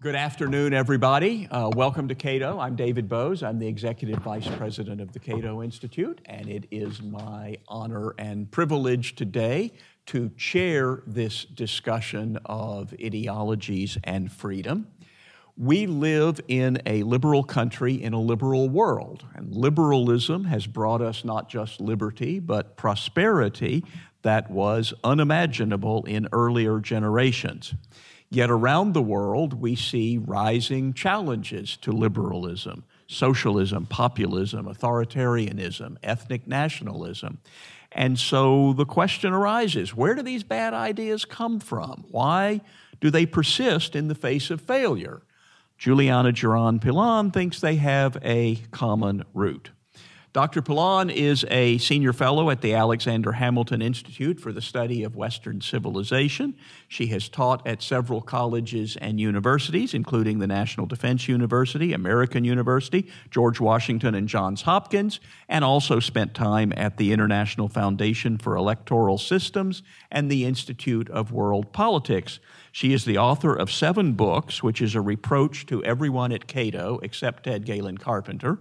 Good afternoon, everybody. Uh, welcome to Cato. I'm David Boaz. I'm the Executive Vice President of the Cato Institute, and it is my honor and privilege today to chair this discussion of ideologies and freedom. We live in a liberal country in a liberal world, and liberalism has brought us not just liberty, but prosperity that was unimaginable in earlier generations. Yet around the world, we see rising challenges to liberalism socialism, populism, authoritarianism, ethnic nationalism. And so the question arises where do these bad ideas come from? Why do they persist in the face of failure? Juliana Geran Pilon thinks they have a common root. Dr. Pilon is a senior fellow at the Alexander Hamilton Institute for the Study of Western Civilization. She has taught at several colleges and universities, including the National Defense University, American University, George Washington, and Johns Hopkins, and also spent time at the International Foundation for Electoral Systems and the Institute of World Politics. She is the author of seven books, which is a reproach to everyone at Cato except Ted Galen Carpenter.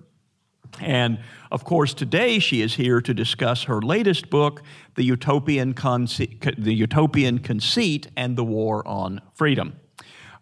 And of course, today she is here to discuss her latest book, The Utopian, Conce- the Utopian Conceit and the War on Freedom.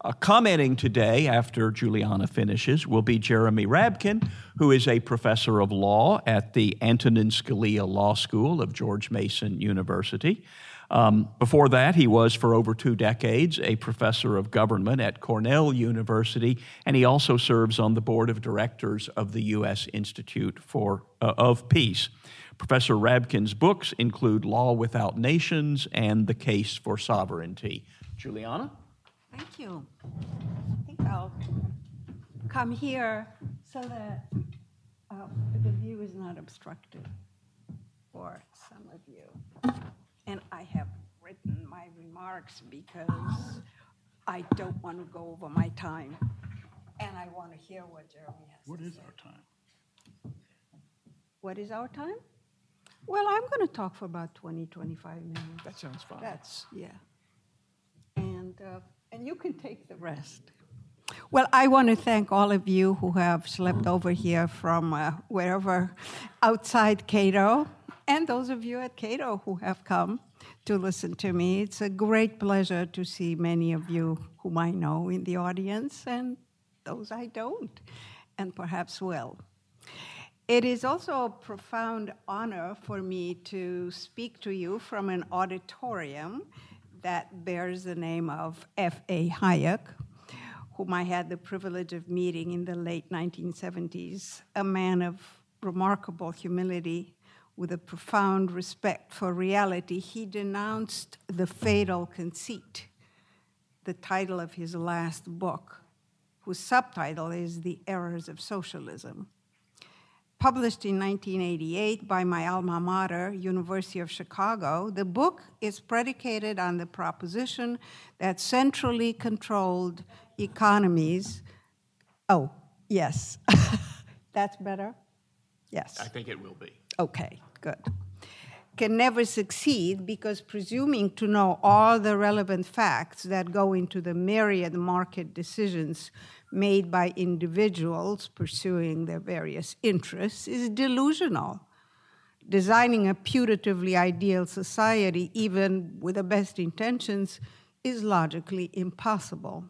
Uh, commenting today, after Juliana finishes, will be Jeremy Rabkin, who is a professor of law at the Antonin Scalia Law School of George Mason University. Um, before that, he was for over two decades a professor of government at Cornell University, and he also serves on the board of directors of the U.S. Institute for, uh, of Peace. Professor Rabkin's books include Law Without Nations and The Case for Sovereignty. Juliana? Thank you. I think I'll come here so that uh, the view is not obstructed for some of you. And I have written my remarks because I don't want to go over my time. And I want to hear what Jeremy has What to is say. our time? What is our time? Well, I'm going to talk for about 20, 25 minutes. That sounds fine. That's, yeah. And, uh, and you can take the rest. Well, I want to thank all of you who have slept over here from uh, wherever outside Cato, and those of you at Cato who have come to listen to me. It's a great pleasure to see many of you whom I know in the audience, and those I don't, and perhaps will. It is also a profound honor for me to speak to you from an auditorium that bears the name of F.A. Hayek, whom I had the privilege of meeting in the late 1970s, a man of remarkable humility with a profound respect for reality. He denounced the fatal conceit, the title of his last book, whose subtitle is The Errors of Socialism published in 1988 by my alma mater, University of Chicago, the book is predicated on the proposition that centrally controlled economies. Oh, yes. That's better? Yes. I think it will be. Okay, good. Can never succeed because presuming to know all the relevant facts that go into the myriad market decisions made by individuals pursuing their various interests is delusional. Designing a putatively ideal society, even with the best intentions, is logically impossible.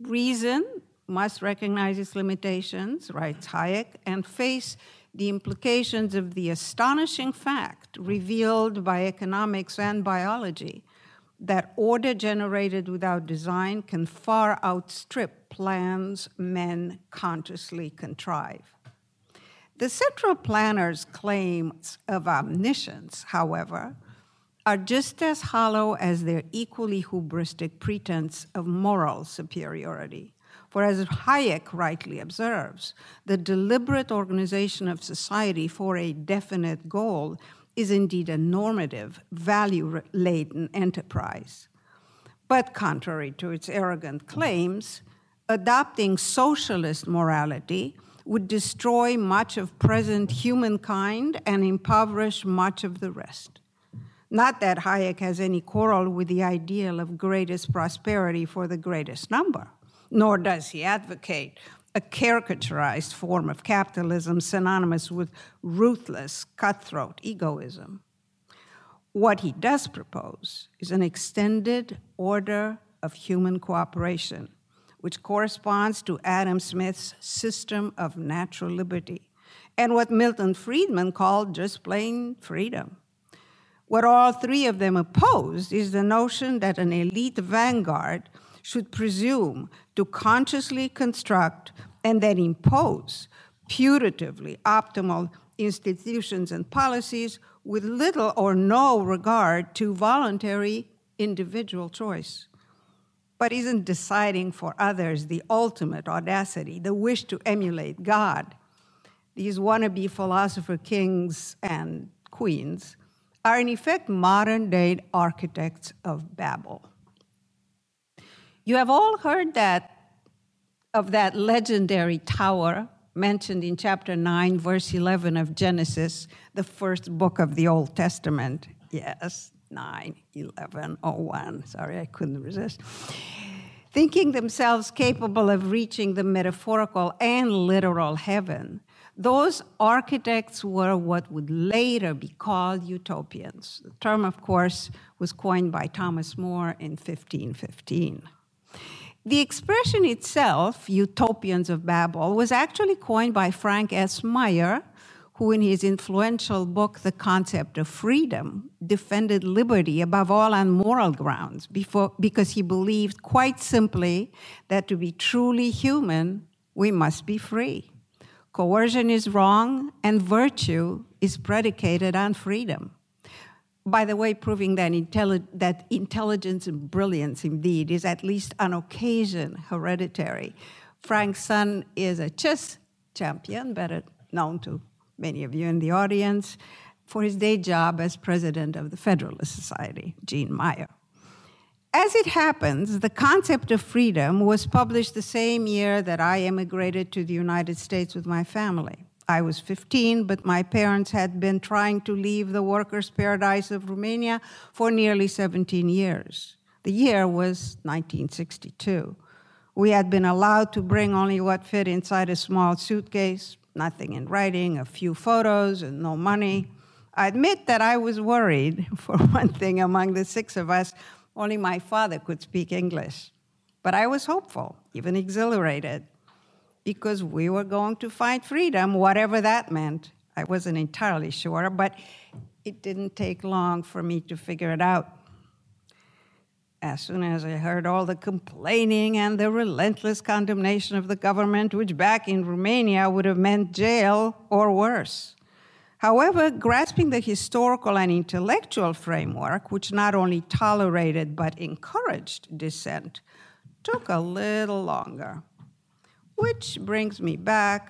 Reason must recognize its limitations, writes Hayek, and face the implications of the astonishing fact revealed by economics and biology that order generated without design can far outstrip plans men consciously contrive. The central planner's claims of omniscience, however, are just as hollow as their equally hubristic pretense of moral superiority. For as Hayek rightly observes, the deliberate organization of society for a definite goal is indeed a normative, value laden enterprise. But contrary to its arrogant claims, adopting socialist morality would destroy much of present humankind and impoverish much of the rest. Not that Hayek has any quarrel with the ideal of greatest prosperity for the greatest number, nor does he advocate a caricaturized form of capitalism synonymous with ruthless, cutthroat egoism. What he does propose is an extended order of human cooperation, which corresponds to Adam Smith's system of natural liberty and what Milton Friedman called just plain freedom. What all three of them opposed is the notion that an elite vanguard should presume to consciously construct and then impose putatively optimal institutions and policies with little or no regard to voluntary individual choice. But isn't deciding for others the ultimate audacity, the wish to emulate God? These wannabe philosopher kings and queens are, in effect, modern day architects of Babel. You have all heard that of that legendary tower mentioned in chapter 9, verse 11 of Genesis, the first book of the Old Testament. Yes, 9, 11, 01. Sorry, I couldn't resist. Thinking themselves capable of reaching the metaphorical and literal heaven, those architects were what would later be called utopians. The term, of course, was coined by Thomas More in 1515. The expression itself, utopians of Babel, was actually coined by Frank S. Meyer, who, in his influential book, The Concept of Freedom, defended liberty above all on moral grounds before, because he believed quite simply that to be truly human, we must be free. Coercion is wrong, and virtue is predicated on freedom. By the way, proving that, intelli- that intelligence and brilliance indeed is at least on occasion hereditary. Frank's son is a chess champion, better known to many of you in the audience, for his day job as president of the Federalist Society, Gene Meyer. As it happens, the concept of freedom was published the same year that I immigrated to the United States with my family. I was 15, but my parents had been trying to leave the workers' paradise of Romania for nearly 17 years. The year was 1962. We had been allowed to bring only what fit inside a small suitcase, nothing in writing, a few photos, and no money. I admit that I was worried. For one thing, among the six of us, only my father could speak English. But I was hopeful, even exhilarated, because we were going to find freedom, whatever that meant. I wasn't entirely sure, but it didn't take long for me to figure it out. As soon as I heard all the complaining and the relentless condemnation of the government, which back in Romania would have meant jail or worse. However, grasping the historical and intellectual framework, which not only tolerated but encouraged dissent, took a little longer. Which brings me back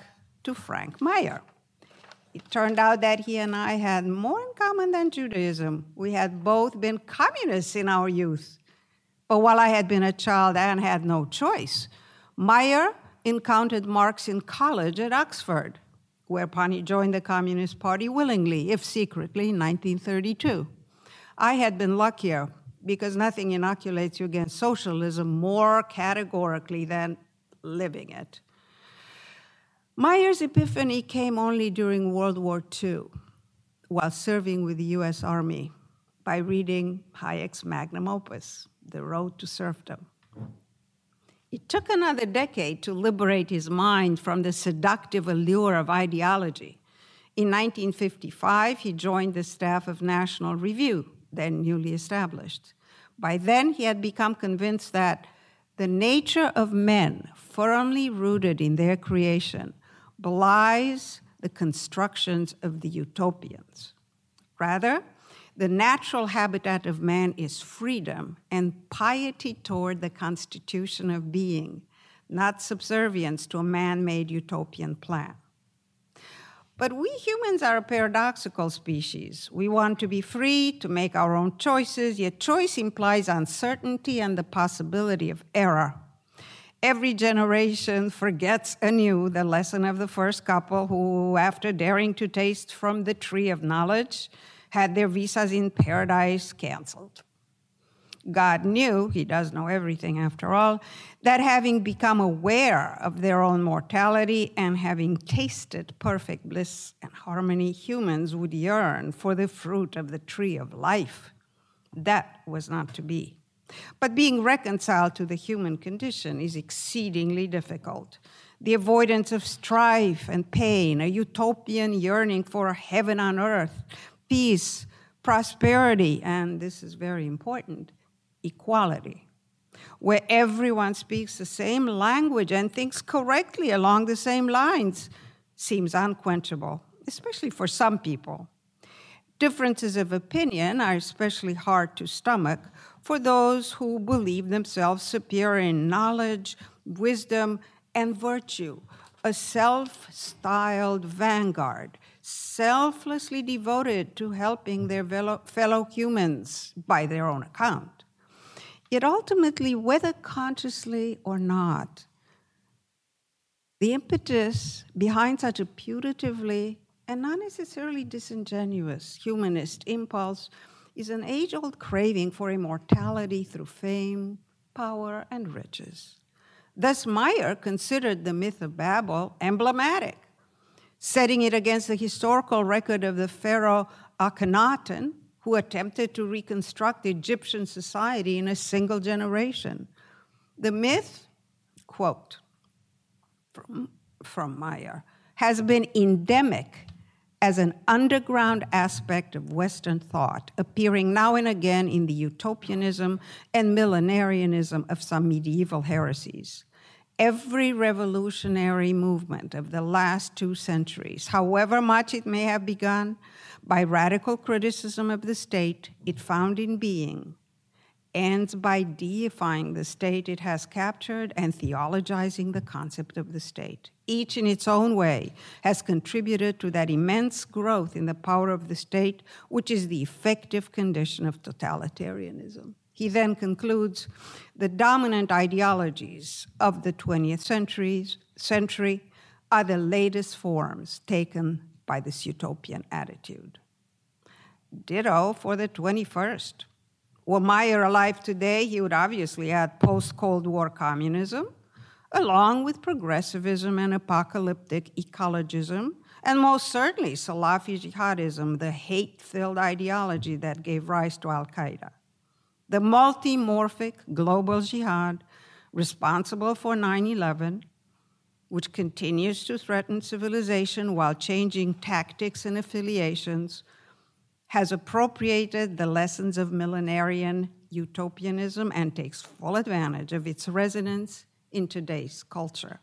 to Frank Meyer. It turned out that he and I had more in common than Judaism. We had both been communists in our youth. But while I had been a child and had no choice, Meyer encountered Marx in college at Oxford whereupon he joined the Communist Party willingly, if secretly, in 1932. I had been luckier because nothing inoculates you against socialism more categorically than living it. Meyer's epiphany came only during World War II while serving with the US Army by reading Hayek's magnum opus, The Road to Serfdom. It took another decade to liberate his mind from the seductive allure of ideology. In 1955, he joined the staff of National Review, then newly established. By then, he had become convinced that the nature of men, firmly rooted in their creation, belies the constructions of the utopians. Rather, the natural habitat of man is freedom and piety toward the constitution of being, not subservience to a man made utopian plan. But we humans are a paradoxical species. We want to be free to make our own choices, yet choice implies uncertainty and the possibility of error. Every generation forgets anew the lesson of the first couple who, after daring to taste from the tree of knowledge, had their visas in paradise canceled. God knew, He does know everything after all, that having become aware of their own mortality and having tasted perfect bliss and harmony, humans would yearn for the fruit of the tree of life. That was not to be. But being reconciled to the human condition is exceedingly difficult. The avoidance of strife and pain, a utopian yearning for a heaven on earth, peace, prosperity, and this is very important equality, where everyone speaks the same language and thinks correctly along the same lines, seems unquenchable, especially for some people. Differences of opinion are especially hard to stomach for those who believe themselves superior in knowledge, wisdom, and virtue, a self styled vanguard, selflessly devoted to helping their fellow humans by their own account. Yet ultimately, whether consciously or not, the impetus behind such a putatively and not necessarily disingenuous humanist impulse is an age old craving for immortality through fame, power, and riches. Thus, Meyer considered the myth of Babel emblematic, setting it against the historical record of the pharaoh Akhenaten, who attempted to reconstruct Egyptian society in a single generation. The myth, quote from, from Meyer, has been endemic as an underground aspect of Western thought, appearing now and again in the utopianism and millenarianism of some medieval heresies. Every revolutionary movement of the last two centuries, however much it may have begun by radical criticism of the state it found in being, ends by deifying the state it has captured and theologizing the concept of the state. Each, in its own way, has contributed to that immense growth in the power of the state, which is the effective condition of totalitarianism. He then concludes the dominant ideologies of the 20th century are the latest forms taken by this utopian attitude. Ditto for the 21st. Were Meyer alive today, he would obviously add post Cold War communism, along with progressivism and apocalyptic ecologism, and most certainly Salafi jihadism, the hate filled ideology that gave rise to Al Qaeda. The multimorphic global jihad responsible for 9 11 which continues to threaten civilization while changing tactics and affiliations, has appropriated the lessons of millenarian utopianism and takes full advantage of its resonance in today's culture.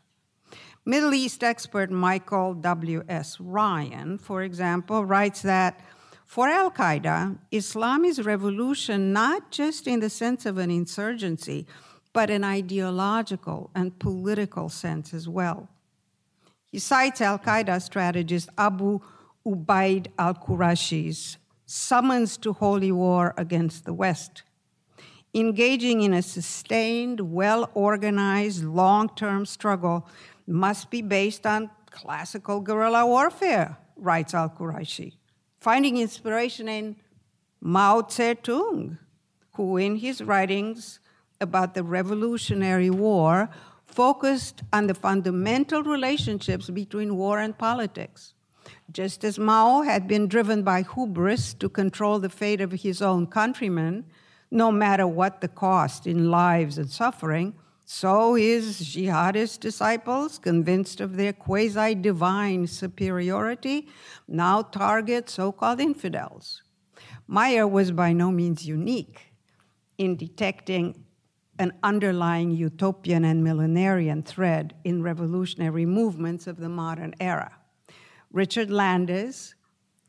Middle East expert Michael W.S. Ryan, for example, writes that for Al Qaeda, Islam is revolution not just in the sense of an insurgency, but an ideological and political sense as well. He cites Al Qaeda strategist Abu Ubaid al Qurashi's summons to holy war against the West, engaging in a sustained, well organized, long term struggle must be based on classical guerrilla warfare, writes al Qurashi, finding inspiration in Mao Zedong, who in his writings about the Revolutionary War focused on the fundamental relationships between war and politics. Just as Mao had been driven by hubris to control the fate of his own countrymen, no matter what the cost in lives and suffering, so his jihadist disciples, convinced of their quasi divine superiority, now target so called infidels. Meyer was by no means unique in detecting an underlying utopian and millenarian thread in revolutionary movements of the modern era. Richard Landes,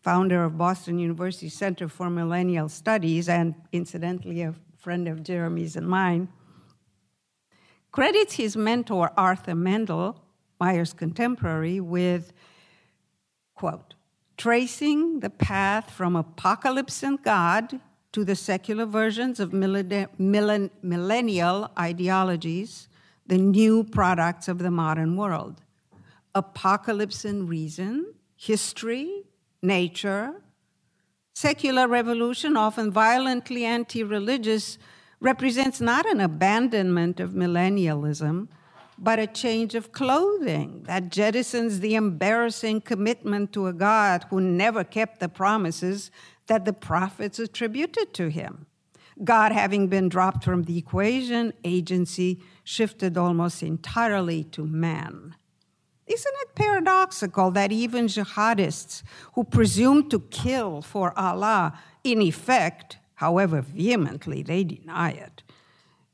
founder of Boston University Center for Millennial Studies, and incidentally a friend of Jeremy's and mine, credits his mentor Arthur Mendel, Meyer's contemporary, with, quote, tracing the path from apocalypse and God to the secular versions of millennial ideologies, the new products of the modern world. Apocalypse and reason, history, nature, Secular revolution, often violently anti religious, represents not an abandonment of millennialism, but a change of clothing that jettisons the embarrassing commitment to a God who never kept the promises that the prophets attributed to him. God having been dropped from the equation, agency shifted almost entirely to man. Isn't it paradoxical that even jihadists who presume to kill for Allah, in effect, however vehemently they deny it,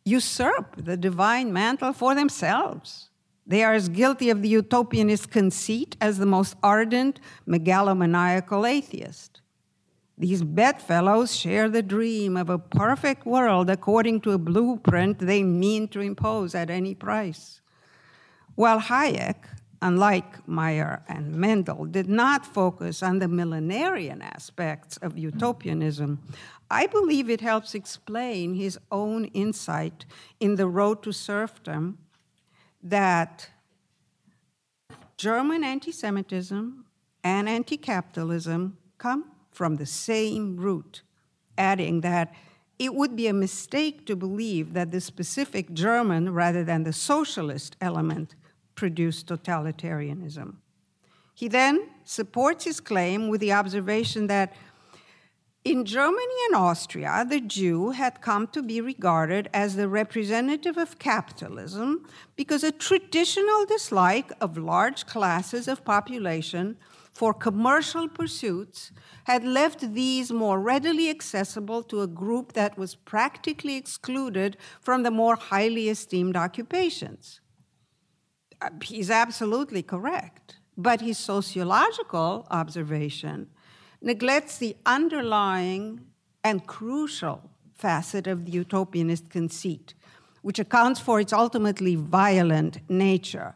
usurp the divine mantle for themselves? They are as guilty of the utopianist conceit as the most ardent megalomaniacal atheist. These bedfellows share the dream of a perfect world according to a blueprint they mean to impose at any price. While Hayek, unlike Meyer and Mendel, did not focus on the millenarian aspects of utopianism, I believe it helps explain his own insight in The Road to Serfdom that German anti Semitism and anti capitalism come from the same root, adding that it would be a mistake to believe that the specific German rather than the socialist element produced totalitarianism. He then supports his claim with the observation that in Germany and Austria, the Jew had come to be regarded as the representative of capitalism because a traditional dislike of large classes of population for commercial pursuits had left these more readily accessible to a group that was practically excluded from the more highly esteemed occupations. He's absolutely correct, but his sociological observation neglects the underlying and crucial facet of the utopianist conceit, which accounts for its ultimately violent nature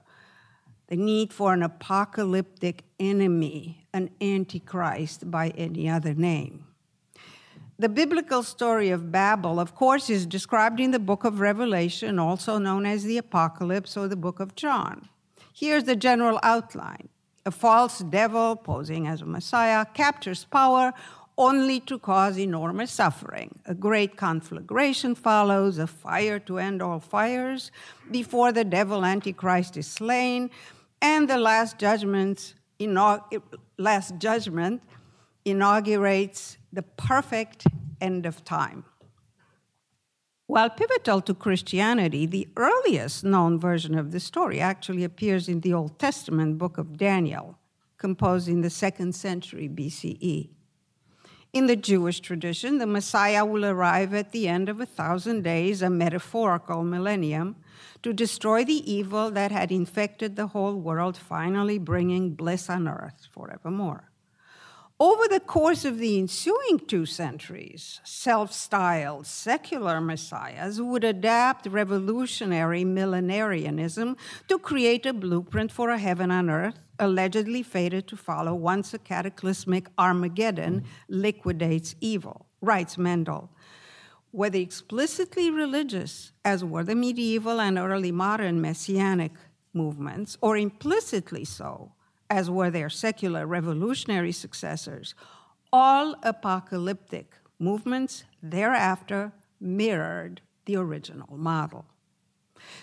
the need for an apocalyptic enemy, an antichrist by any other name. The biblical story of Babel, of course, is described in the book of Revelation, also known as the Apocalypse or the book of John. Here's the general outline a false devil, posing as a Messiah, captures power only to cause enormous suffering. A great conflagration follows, a fire to end all fires, before the devil Antichrist is slain, and the last judgment, last judgment inaugurates the perfect end of time. While pivotal to Christianity, the earliest known version of the story actually appears in the Old Testament book of Daniel, composed in the second century BCE. In the Jewish tradition, the Messiah will arrive at the end of a thousand days, a metaphorical millennium, to destroy the evil that had infected the whole world, finally bringing bliss on earth forevermore. Over the course of the ensuing two centuries, self styled secular messiahs would adapt revolutionary millenarianism to create a blueprint for a heaven on earth, allegedly fated to follow once a cataclysmic Armageddon liquidates evil, writes Mendel. Whether explicitly religious, as were the medieval and early modern messianic movements, or implicitly so, as were their secular revolutionary successors, all apocalyptic movements thereafter mirrored the original model.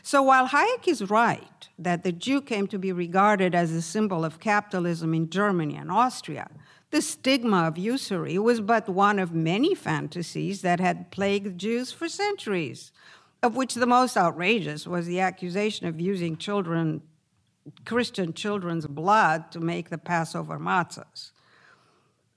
So while Hayek is right that the Jew came to be regarded as a symbol of capitalism in Germany and Austria, the stigma of usury was but one of many fantasies that had plagued Jews for centuries, of which the most outrageous was the accusation of using children Christian children's blood to make the Passover matzahs.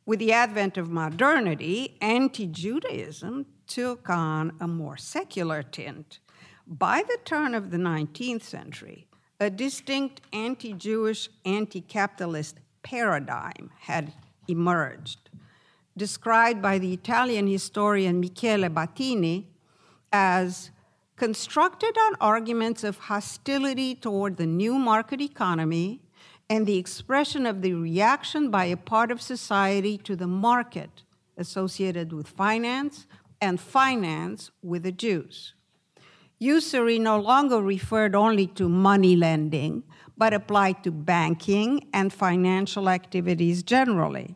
With the advent of modernity, anti Judaism took on a more secular tint. By the turn of the 19th century, a distinct anti Jewish, anti capitalist paradigm had emerged, described by the Italian historian Michele Battini as constructed on arguments of hostility toward the new market economy and the expression of the reaction by a part of society to the market associated with finance and finance with the Jews. Usury no longer referred only to money lending, but applied to banking and financial activities generally.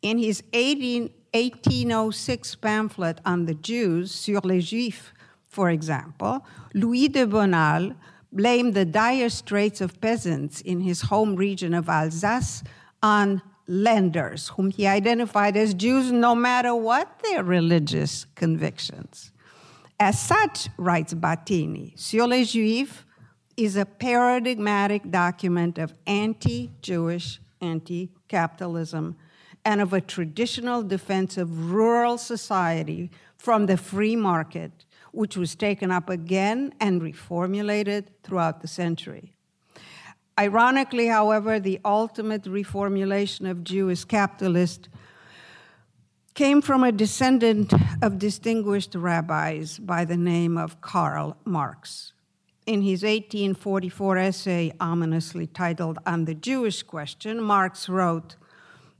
In his 18, 1806 pamphlet on the Jews, Sur les Juifs, for example, Louis de Bonald blamed the dire straits of peasants in his home region of Alsace on lenders, whom he identified as Jews no matter what their religious convictions. As such, writes Battini, Sur les Juifs is a paradigmatic document of anti Jewish, anti capitalism, and of a traditional defense of rural society from the free market, which was taken up again and reformulated throughout the century. Ironically, however, the ultimate reformulation of Jewish capitalist came from a descendant of distinguished rabbis by the name of Karl Marx. In his 1844 essay, ominously titled On the Jewish Question, Marx wrote,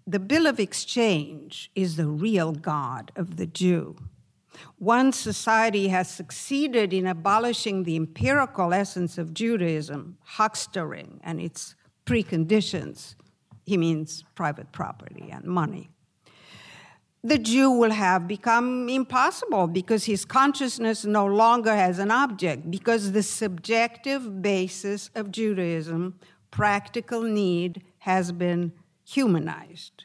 The Bill of Exchange is the real God of the Jew. Once society has succeeded in abolishing the empirical essence of Judaism, huckstering and its preconditions, he means private property and money the Jew will have become impossible because his consciousness no longer has an object, because the subjective basis of Judaism, practical need, has been humanized.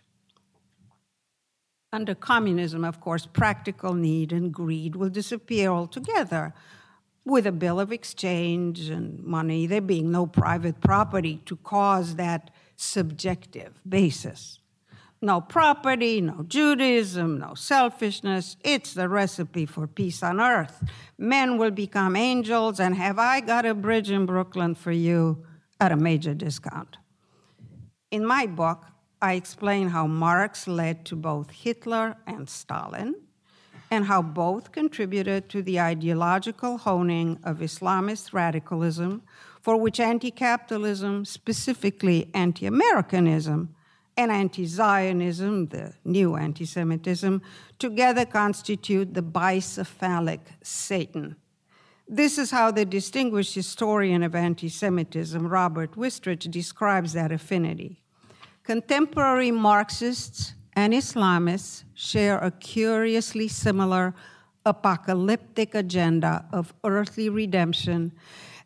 Under communism, of course, practical need and greed will disappear altogether with a bill of exchange and money, there being no private property to cause that subjective basis. No property, no Judaism, no selfishness. It's the recipe for peace on earth. Men will become angels, and have I got a bridge in Brooklyn for you at a major discount? In my book, I explain how Marx led to both Hitler and Stalin, and how both contributed to the ideological honing of Islamist radicalism, for which anti capitalism, specifically anti Americanism, and anti Zionism, the new anti Semitism, together constitute the bicephalic Satan. This is how the distinguished historian of anti Semitism, Robert Wistrich, describes that affinity. Contemporary Marxists and Islamists share a curiously similar apocalyptic agenda of earthly redemption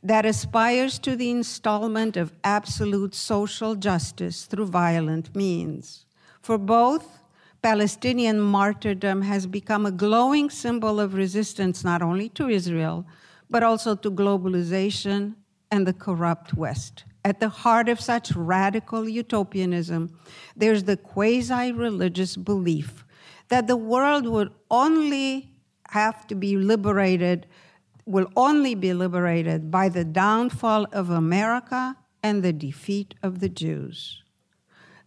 that aspires to the installment of absolute social justice through violent means. For both, Palestinian martyrdom has become a glowing symbol of resistance not only to Israel, but also to globalization and the corrupt West. At the heart of such radical utopianism, there's the quasi religious belief that the world would only have to be liberated will only be liberated by the downfall of America and the defeat of the Jews.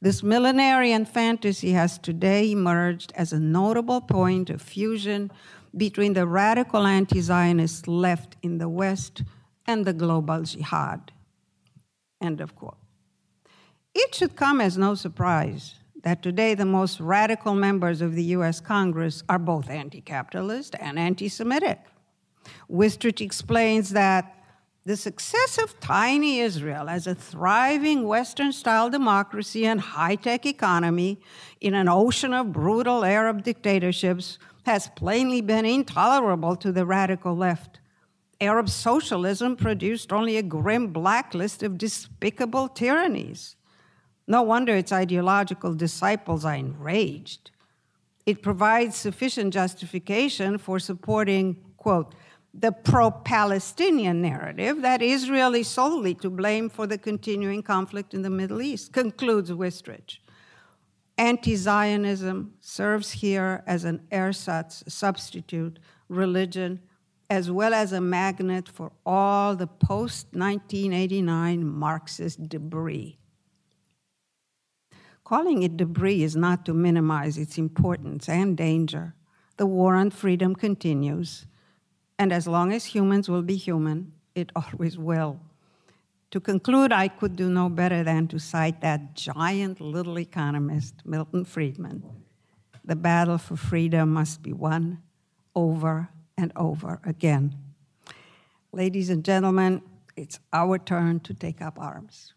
This millenarian fantasy has today emerged as a notable point of fusion between the radical anti Zionist left in the West and the global jihad. End of quote. It should come as no surprise that today the most radical members of the US Congress are both anti capitalist and anti Semitic. Wistrich explains that the success of tiny Israel as a thriving Western style democracy and high tech economy in an ocean of brutal Arab dictatorships has plainly been intolerable to the radical left. Arab socialism produced only a grim blacklist of despicable tyrannies. No wonder its ideological disciples are enraged. It provides sufficient justification for supporting, quote, the pro Palestinian narrative that Israel is solely to blame for the continuing conflict in the Middle East, concludes Wistrich. Anti Zionism serves here as an ersatz, substitute religion, as well as a magnet for all the post 1989 Marxist debris. Calling it debris is not to minimize its importance and danger. The war on freedom continues and as long as humans will be human, it always will. To conclude, I could do no better than to cite that giant little economist, Milton Friedman. The battle for freedom must be won over and over again. Ladies and gentlemen, it's our turn to take up arms.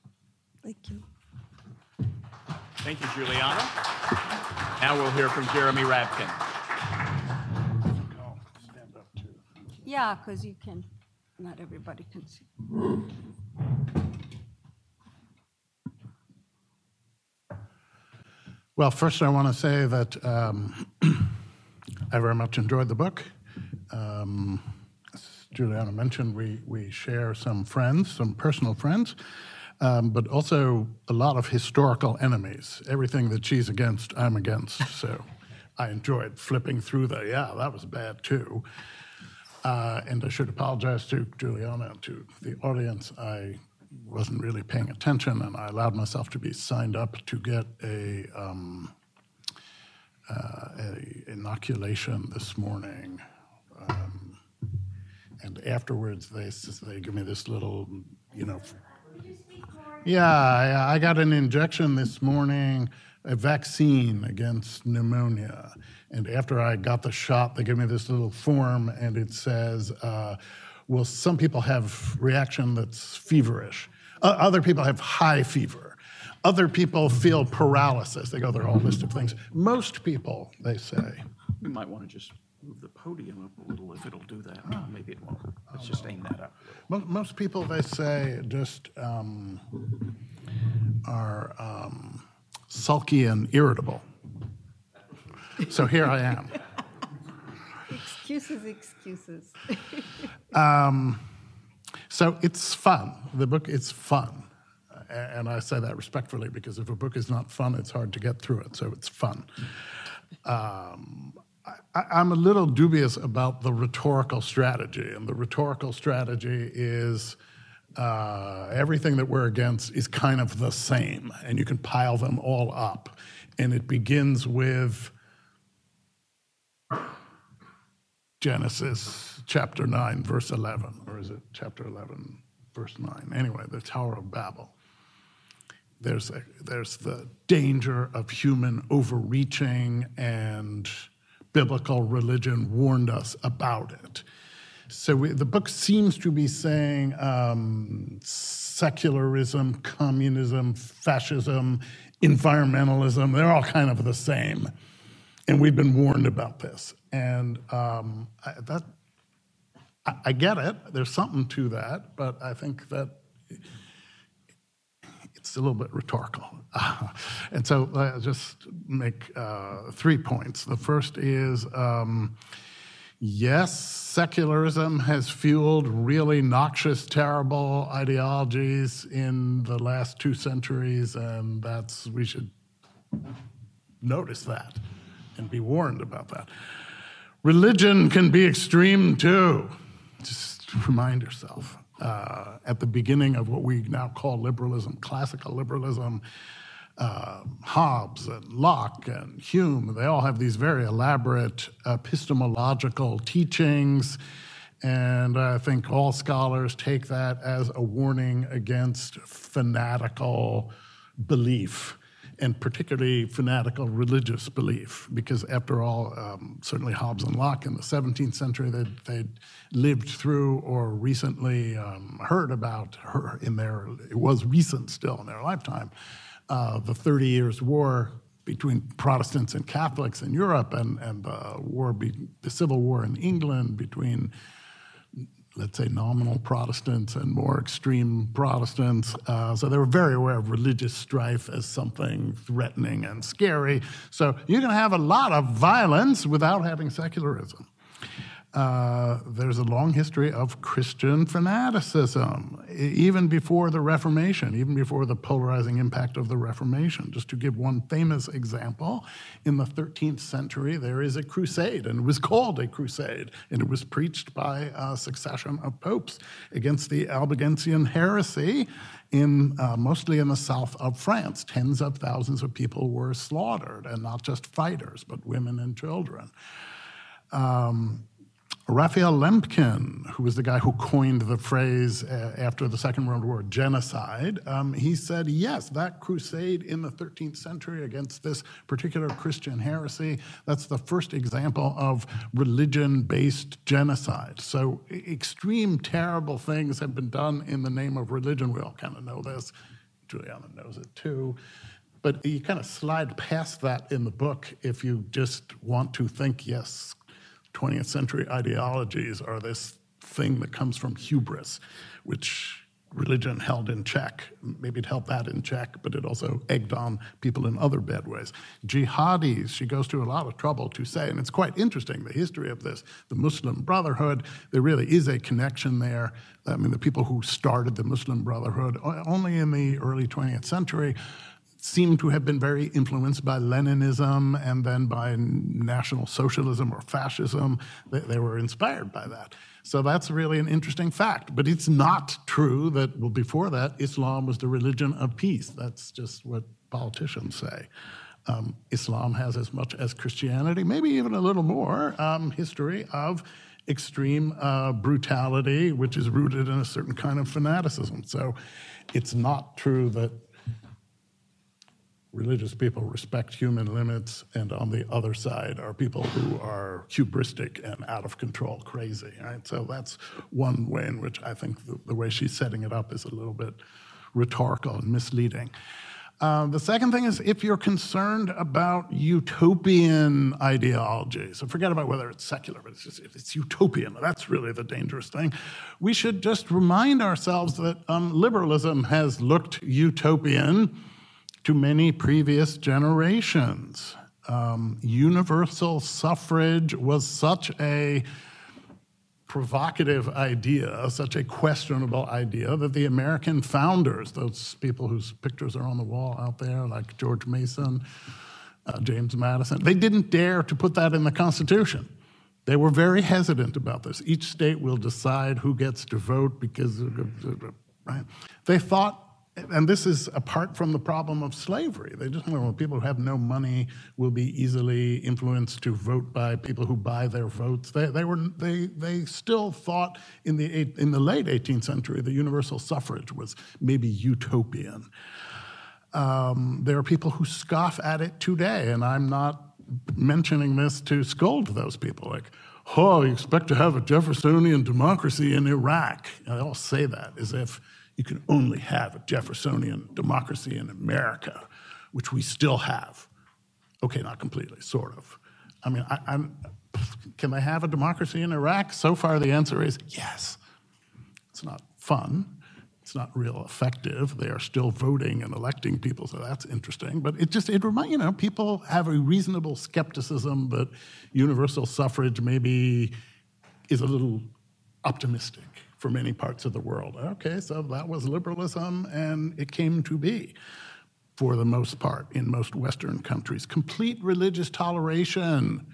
Thank you. Thank you, Juliana. Now we'll hear from Jeremy Rabkin. Yeah, because you can, not everybody can see. Well, first, I want to say that um, I very much enjoyed the book. Um, as Juliana mentioned, we, we share some friends, some personal friends, um, but also a lot of historical enemies. Everything that she's against, I'm against. So I enjoyed flipping through the, yeah, that was bad too. Uh, and I should apologize to Juliana and to the audience. I wasn't really paying attention, and I allowed myself to be signed up to get a, um, uh, a inoculation this morning. Um, and afterwards, they they give me this little, you know. Yeah, I, I got an injection this morning, a vaccine against pneumonia. And after I got the shot, they give me this little form, and it says, uh, well, some people have reaction that's feverish. Uh, other people have high fever. Other people feel paralysis. They go through a whole list of things. Most people, they say. We might want to just move the podium up a little if it'll do that. Oh, maybe it won't. Let's just aim that up. Most people, they say, just um, are um, sulky and irritable. So here I am. excuses, excuses. um, so it's fun. The book is fun. And I say that respectfully because if a book is not fun, it's hard to get through it. So it's fun. Um, I, am a little dubious about the rhetorical strategy. And the rhetorical strategy is uh, everything that we're against is kind of the same, and you can pile them all up. And it begins with Genesis chapter 9, verse 11, or is it chapter 11, verse 9? Anyway, the Tower of Babel. There's, a, there's the danger of human overreaching, and biblical religion warned us about it. So we, the book seems to be saying um, secularism, communism, fascism, environmentalism, they're all kind of the same. And we've been warned about this. And um, I, that, I, I, get it. There's something to that, but I think that it's a little bit rhetorical. And so I uh, just make uh, three points. The first is um, yes, secularism has fueled really noxious, terrible ideologies in the last two centuries, and that's we should notice that and be warned about that. Religion can be extreme too. Just remind yourself. Uh, at the beginning of what we now call liberalism, classical liberalism, uh, Hobbes and Locke and Hume, they all have these very elaborate epistemological teachings. And I think all scholars take that as a warning against fanatical belief and particularly fanatical religious belief, because after all, um, certainly Hobbes and Locke in the 17th century, they'd, they'd lived through or recently um, heard about her in their, it was recent still in their lifetime, uh, the 30 Years' War between Protestants and Catholics in Europe and, and the war, be, the Civil War in England between let's say, nominal Protestants and more extreme Protestants. Uh, so they were very aware of religious strife as something threatening and scary. So you can have a lot of violence without having secularism. Uh, there's a long history of Christian fanaticism, even before the Reformation, even before the polarizing impact of the Reformation. Just to give one famous example, in the 13th century, there is a crusade, and it was called a crusade, and it was preached by a succession of popes against the Albigensian heresy. In, uh, mostly in the south of France. Tens of thousands of people were slaughtered, and not just fighters, but women and children. Um, Raphael Lemkin, who was the guy who coined the phrase uh, after the Second World War, genocide, um, he said, yes, that crusade in the 13th century against this particular Christian heresy, that's the first example of religion based genocide. So, extreme, terrible things have been done in the name of religion. We all kind of know this. Juliana knows it too. But you kind of slide past that in the book if you just want to think, yes, 20th century ideologies are this thing that comes from hubris, which religion held in check. Maybe it held that in check, but it also egged on people in other bad ways. Jihadis, she goes to a lot of trouble to say, and it's quite interesting, the history of this, the Muslim Brotherhood, there really is a connection there. I mean, the people who started the Muslim Brotherhood only in the early 20th century seem to have been very influenced by Leninism and then by National Socialism or fascism. They, they, were inspired by that. So that's really an interesting fact. But it's not true that, well, before that, Islam was the religion of peace. That's just what politicians say. Um, Islam has as much as Christianity, maybe even a little more, um, history of extreme uh, brutality, which is rooted in a certain kind of fanaticism. So it's not true that religious people respect human limits, and on the other side are people who are hubristic and out of control, crazy. Right? So that's one way in which I think the, the way she's setting it up is a little bit rhetorical and misleading. Uh, the second thing is if you're concerned about utopian ideology, so forget about whether it's secular, but it's just if it's utopian, that's really the dangerous thing. We should just remind ourselves that um, liberalism has looked utopian to many previous generations. Um, universal suffrage was such a provocative idea, such a questionable idea, that the American founders, those people whose pictures are on the wall out there, like George Mason, uh, James Madison, they didn't dare to put that in the Constitution. They were very hesitant about this. Each state will decide who gets to vote because, right? They thought and this is apart from the problem of slavery. They just well, people who have no money will be easily influenced to vote by people who buy their votes. They, they were they they still thought in the in the late 18th century the universal suffrage was maybe utopian. Um, there are people who scoff at it today, and I'm not mentioning this to scold those people. Like, oh, you expect to have a Jeffersonian democracy in Iraq? And they all say that as if you can only have a Jeffersonian democracy in America, which we still have. Okay, not completely, sort of. I mean, I, am can they have a democracy in Iraq? So far, the answer is yes. It's not fun. It's not real effective. They are still voting and electing people, so that's interesting. But it just it reminds you know people have a reasonable skepticism that universal suffrage maybe is a little optimistic for many parts of the world. Okay, so that was liberalism, and it came to be for the most part in most Western countries. Complete religious toleration.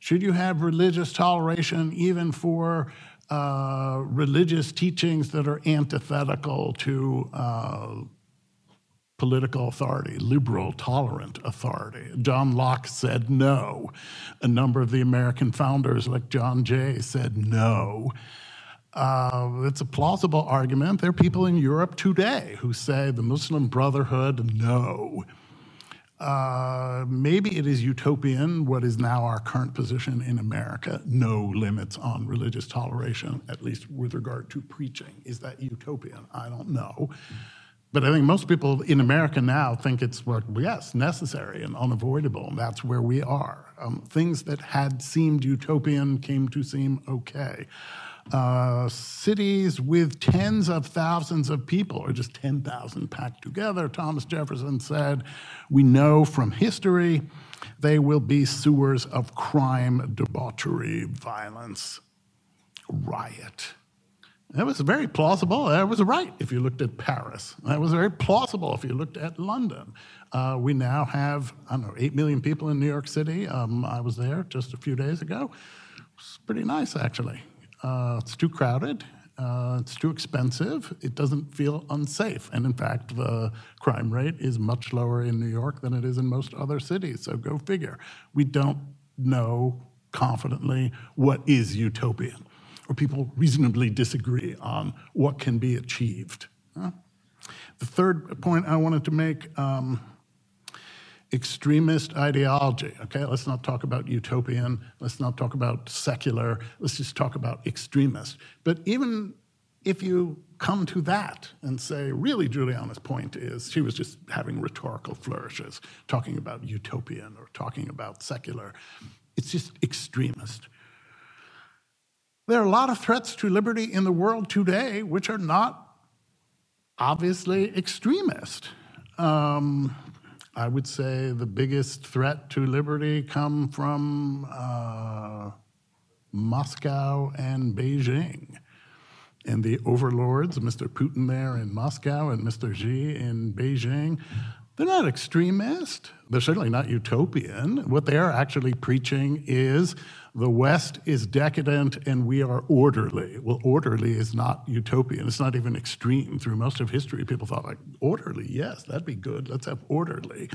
Should you have religious toleration even for uh, religious teachings that are antithetical to uh, political authority, liberal, tolerant authority. John Locke said no. A number of the American founders, like John Jay, said no. Uh, it's a plausible argument. There are people in Europe today who say the Muslim Brotherhood, no. Uh, maybe it is utopian, what is now our current position in America, no limits on religious toleration, at least with regard to preaching. Is that utopian? I don't know. But I think most people in America now think it's, well, yes, necessary and unavoidable, and that's where we are. Um, things that had seemed utopian came to seem okay uh, cities with tens of thousands of people, or just 10,000 packed together, Thomas Jefferson said, We know from history they will be sewers of crime, debauchery, violence, riot. That was very plausible. That was right if you looked at Paris. That was very plausible if you looked at London. Uh, we now have, I don't know, 8 million people in New York City. Um, I was there just a few days ago. It's pretty nice, actually. Uh, it's too crowded. Uh, it's too expensive. It doesn't feel unsafe. And in fact, the crime rate is much lower in New York than it is in most other cities. So go figure. We don't know confidently what is utopian, or people reasonably disagree on what can be achieved. Huh? The third point I wanted to make. Um, extremist ideology. Okay, let's not talk about utopian, let's not talk about secular, let's just talk about extremist. But even if you come to that and say, really, Juliana's point is she was just having rhetorical flourishes, talking about utopian or talking about secular, it's just extremist. There are a lot of threats to liberty in the world today which are not obviously extremist. Um, I would say the biggest threat to liberty come from uh, Moscow and Beijing. And the overlords, Mr. Putin there in Moscow and Mr. Xi in Beijing, they're not extremist. They're certainly not utopian. What they're actually preaching is the West is decadent and we are orderly. Well, orderly is not utopian. It's not even extreme. Through most of history, people thought, like, orderly, yes, that'd be good. Let's have orderly.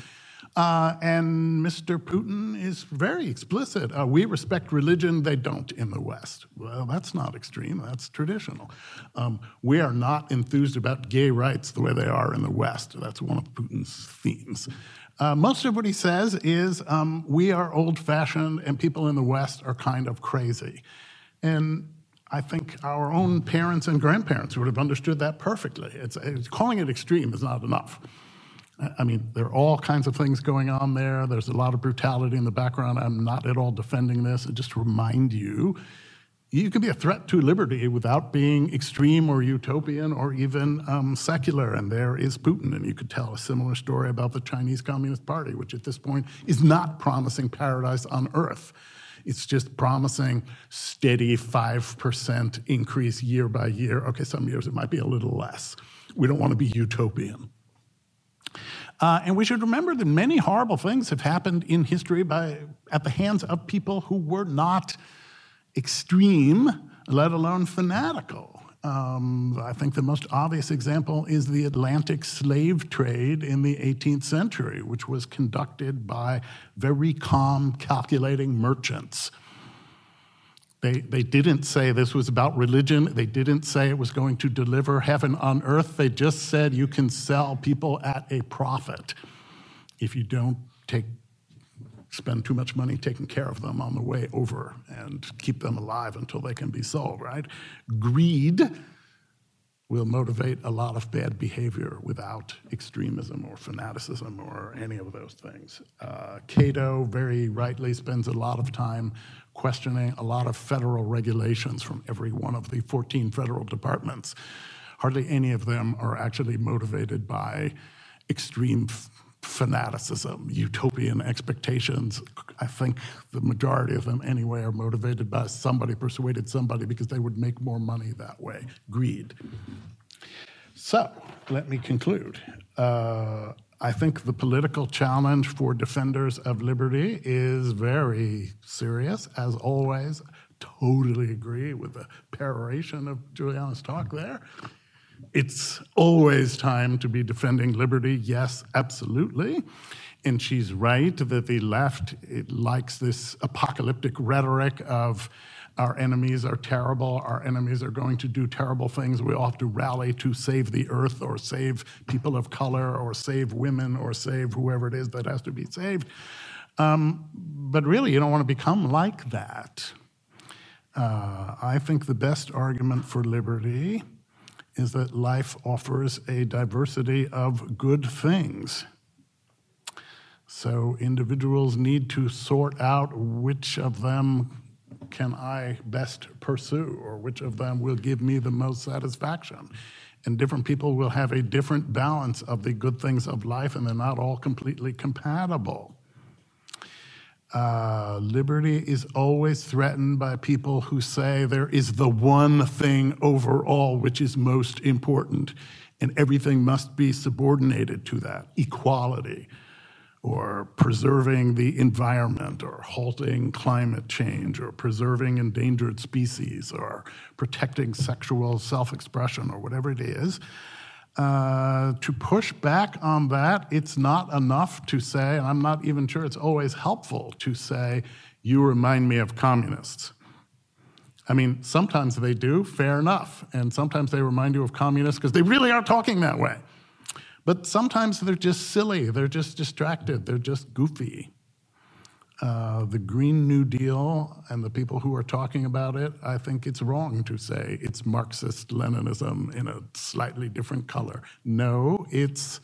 Uh, and Mr. Putin is very explicit. Uh, we respect religion, they don't in the West. Well, that's not extreme, that's traditional. Um, we are not enthused about gay rights the way they are in the West. That's one of Putin's themes. Uh, most of what he says is um, we are old fashioned and people in the West are kind of crazy. And I think our own parents and grandparents would have understood that perfectly. It's, it's, calling it extreme is not enough. I mean, there are all kinds of things going on there. There's a lot of brutality in the background. I'm not at all defending this. I just remind you you can be a threat to liberty without being extreme or utopian or even um, secular. And there is Putin. And you could tell a similar story about the Chinese Communist Party, which at this point is not promising paradise on earth. It's just promising steady 5% increase year by year. Okay, some years it might be a little less. We don't want to be utopian. Uh, and we should remember that many horrible things have happened in history by, at the hands of people who were not extreme, let alone fanatical. Um, I think the most obvious example is the Atlantic slave trade in the 18th century, which was conducted by very calm, calculating merchants. They, they didn't say this was about religion. They didn't say it was going to deliver heaven on earth. They just said you can sell people at a profit if you don't take spend too much money taking care of them on the way over and keep them alive until they can be sold, right? Greed will motivate a lot of bad behavior without extremism or fanaticism or any of those things. Uh, Cato very rightly spends a lot of time questioning a lot of federal regulations from every one of the 14 federal departments. Hardly any of them are actually motivated by extreme fanaticism, utopian expectations. I think the majority of them, anyway, are motivated by somebody persuaded somebody because they would make more money that way. Greed. So, let me conclude. Uh, I think the political challenge for defenders of liberty is very serious, as always. Totally agree with the peroration of Juliana's talk there. It's always time to be defending liberty. Yes, absolutely. And she's right that the left likes this apocalyptic rhetoric of our enemies are terrible, our enemies are going to do terrible things. We all have to rally to save the earth or save people of color or save women or save whoever it is that has to be saved. Um, but really, you don't want to become like that. Uh, I think the best argument for liberty is that life offers a diversity of good things. So individuals need to sort out which of them can I best pursue or which of them will give me the most satisfaction. And different people will have a different balance of the good things of life, and they're not all completely compatible. Uh, liberty is always threatened by people who say there is the one thing overall which is most important, and everything must be subordinated to that equality, or preserving the environment, or halting climate change, or preserving endangered species, or protecting sexual self expression, or whatever it is. Uh, to push back on that, it's not enough to say, and I'm not even sure it's always helpful to say, you remind me of communists. I mean, sometimes they do, fair enough. And sometimes they remind you of communists because they really are talking that way. But sometimes they're just silly, they're just distracted, they're just goofy. Uh, the Green New Deal and the people who are talking about it, I think it's wrong to say it's Marxist Leninism in a slightly different color. No, it's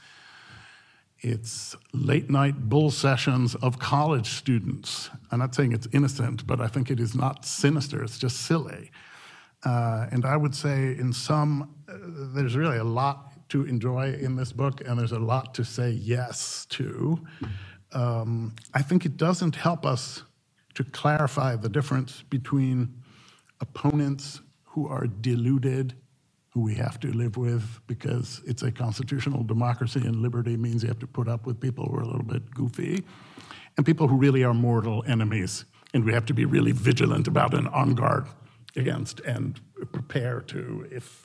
it's late night bull sessions of college students. I'm not saying it's innocent, but I think it is not sinister, it's just silly. Uh, and I would say, in some, uh, there's really a lot to enjoy in this book, and there's a lot to say yes to. Um, I think it doesn't help us to clarify the difference between opponents who are deluded, who we have to live with because it's a constitutional democracy and liberty means you have to put up with people who are a little bit goofy, and people who really are mortal enemies, and we have to be really vigilant about and on guard against and prepare to, if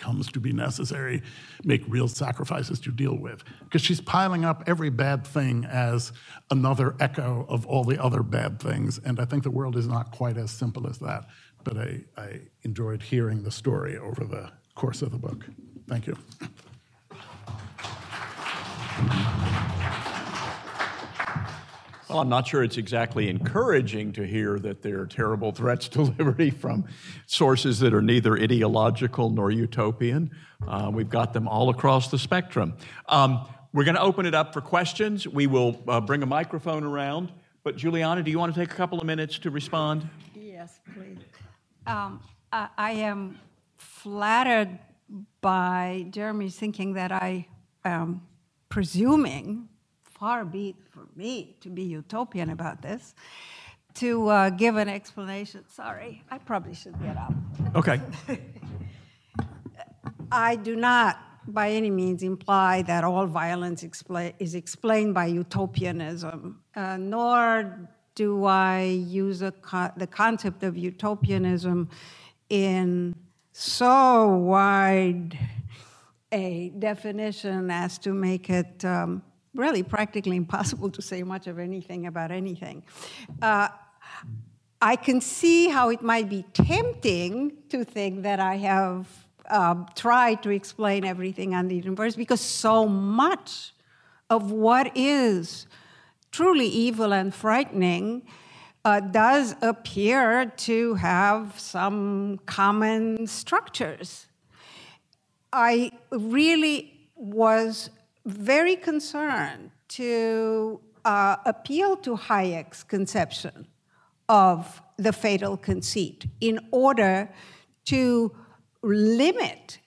comes to be necessary, make real sacrifices to deal with. Because she's piling up every bad thing as another echo of all the other bad things. And I think the world is not quite as simple as that. But I, I enjoyed hearing the story over the course of the book. Thank you. Well, I'm not sure it's exactly encouraging to hear that there are terrible threats to liberty from sources that are neither ideological nor utopian. Uh, we've got them all across the spectrum. Um, we're going to open it up for questions. We will uh, bring a microphone around. But, Juliana, do you want to take a couple of minutes to respond? Yes, please. Um, I, I am flattered by Jeremy's thinking that I am presuming far be it for me to be utopian about this, to uh, give an explanation. Sorry, I probably should get up. Okay. I do not by any means imply that all violence expla- is explained by utopianism, uh, nor do I use co- the concept of utopianism in so wide a definition as to make it um, really practically impossible to say much of anything about anything. Uh, I can see how it might be tempting to think that I have uh, tried to explain everything on the universe because so much of what is truly evil and frightening uh, does appear to have some common structures. I really was very concerned to uh, appeal to Hayek's conception of the fatal conceit in order to limit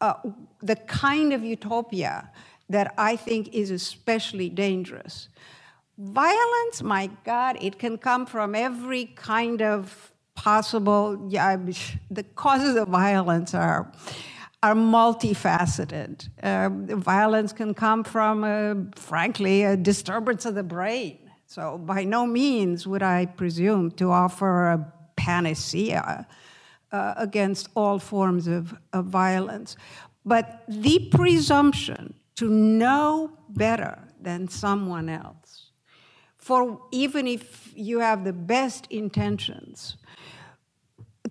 uh, the kind of utopia that I think is especially dangerous. Violence, my God, it can come from every kind of possible, yeah, the causes of violence are are multifaceted. Uh, violence can come from, uh, frankly, a disturbance of the brain. So, by no means would I presume to offer a panacea uh, against all forms of, of violence. But the presumption to know better than someone else, for even if you have the best intentions,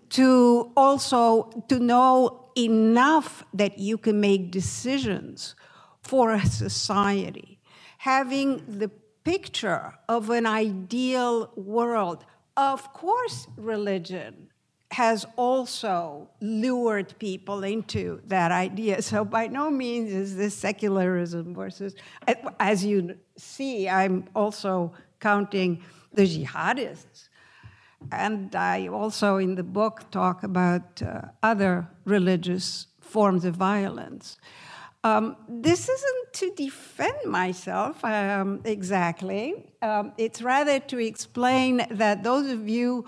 to also to know enough that you can make decisions for a society. Having the picture of an ideal world. Of course, religion has also lured people into that idea. So, by no means is this secularism versus, as you see, I'm also counting the jihadists and I also, in the book, talk about uh, other religious forms of violence. Um, this isn't to defend myself um, exactly. Um, it's rather to explain that those of you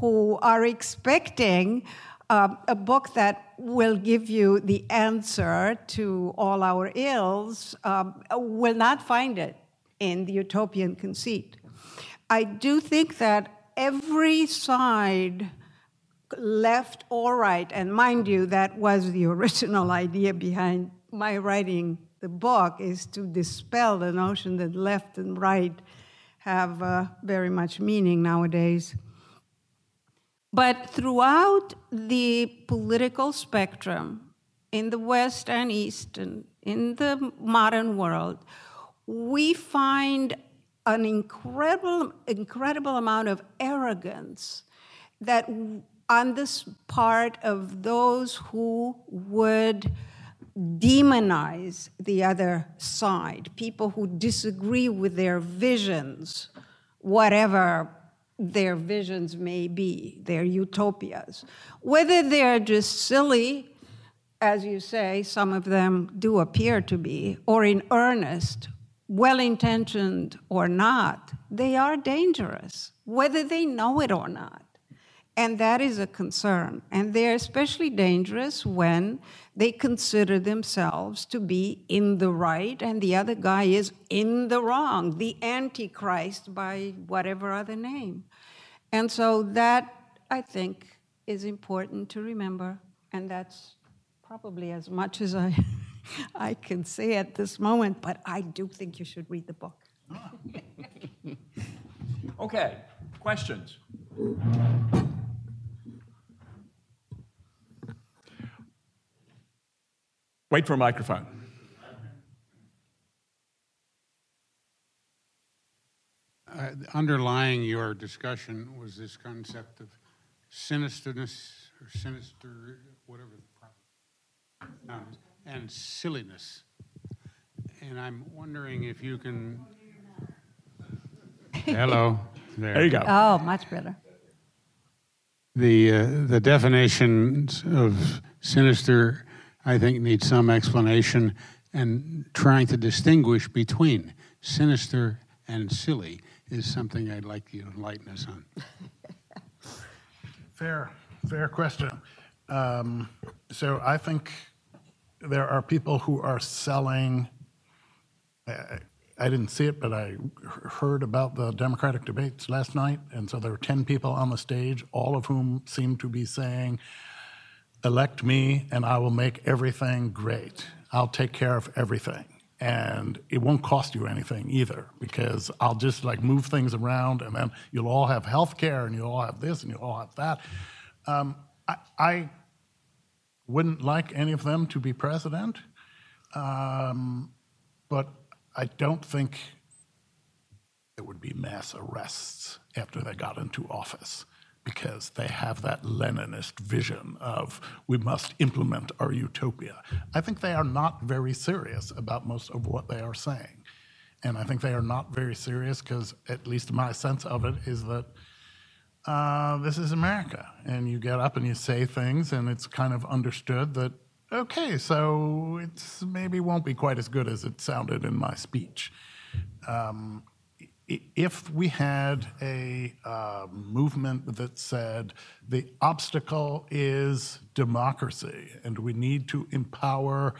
who are expecting uh, a book that will give you the answer to all our ills um, will not find it in the utopian conceit. I do think that every side, left or right, and mind you, that was the original idea behind my writing the book, is to dispel the notion that left and right have uh, very much meaning nowadays. But throughout the political spectrum, in the West and East, and in the modern world, we find an incredible, incredible amount of arrogance that on this part of those who would demonize the other side, people who disagree with their visions, whatever their visions may be, their utopias. Whether they're just silly, as you say, some of them do appear to be, or in earnest, well intentioned or not, they are dangerous, whether they know it or not. And that is a concern. And they're especially dangerous when they consider themselves to be in the right and the other guy is in the wrong, the Antichrist by whatever other name. And so that, I think, is important to remember. And that's probably as much as I, I can say at this moment, but I do think you should read the book. okay, questions? Wait for a microphone. Uh, underlying your discussion was this concept of sinisterness or sinister, whatever the proper and silliness. And I'm wondering if you can. Hello. There. there you go. Oh, much better. The uh, the definitions of sinister I think needs some explanation and trying to distinguish between sinister and silly is something I'd like you to enlighten us on. Fair, fair question. Um, so I think there are people who are selling. Uh, I didn't see it, but I heard about the Democratic debates last night, and so there were ten people on the stage, all of whom seemed to be saying, elect me and I will make everything great. I'll take care of everything. And it won't cost you anything either because I'll just like move things around and then you'll all have health care and you'll all have this and you'll all have that. Um, I, I, wouldn't like any of them to be president, um, but I don't think there would be mass arrests after they got into office because they have that Leninist vision of we must implement our utopia. I think they are not very serious about most of what they are saying. And I think they are not very serious because, at least my sense of it, is that uh, this is America. And you get up and you say things, and it's kind of understood that, okay, so it's maybe won't be quite as good as it sounded in my speech. Um, if we had a uh, movement that said the obstacle is democracy and we need to empower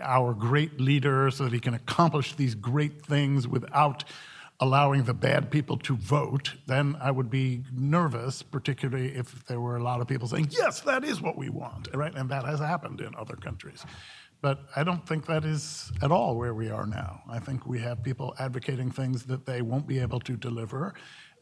our great leader so that he can accomplish these great things without allowing the bad people to vote, then I would be nervous, particularly if there were a lot of people saying, yes, that is what we want, right? And that has happened in other countries. But I don't think that is at all where we are now. I think we have people advocating things that they won't be able to deliver,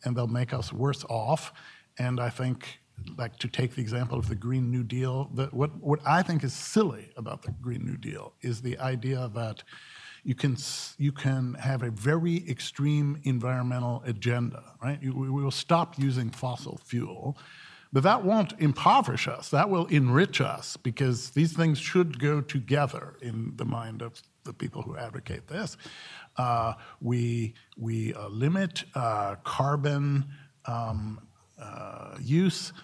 and they'll make us worse off. And I think, like to take the example of the Green New Deal, that what, what I think is silly about the Green New Deal is the idea that you can, you can have a very extreme environmental agenda, right? You, we will stop using fossil fuel but that won't impoverish us. That will enrich us because these things should go together in the mind of the people who advocate this. Uh, we we uh, limit uh, carbon um, uh, use,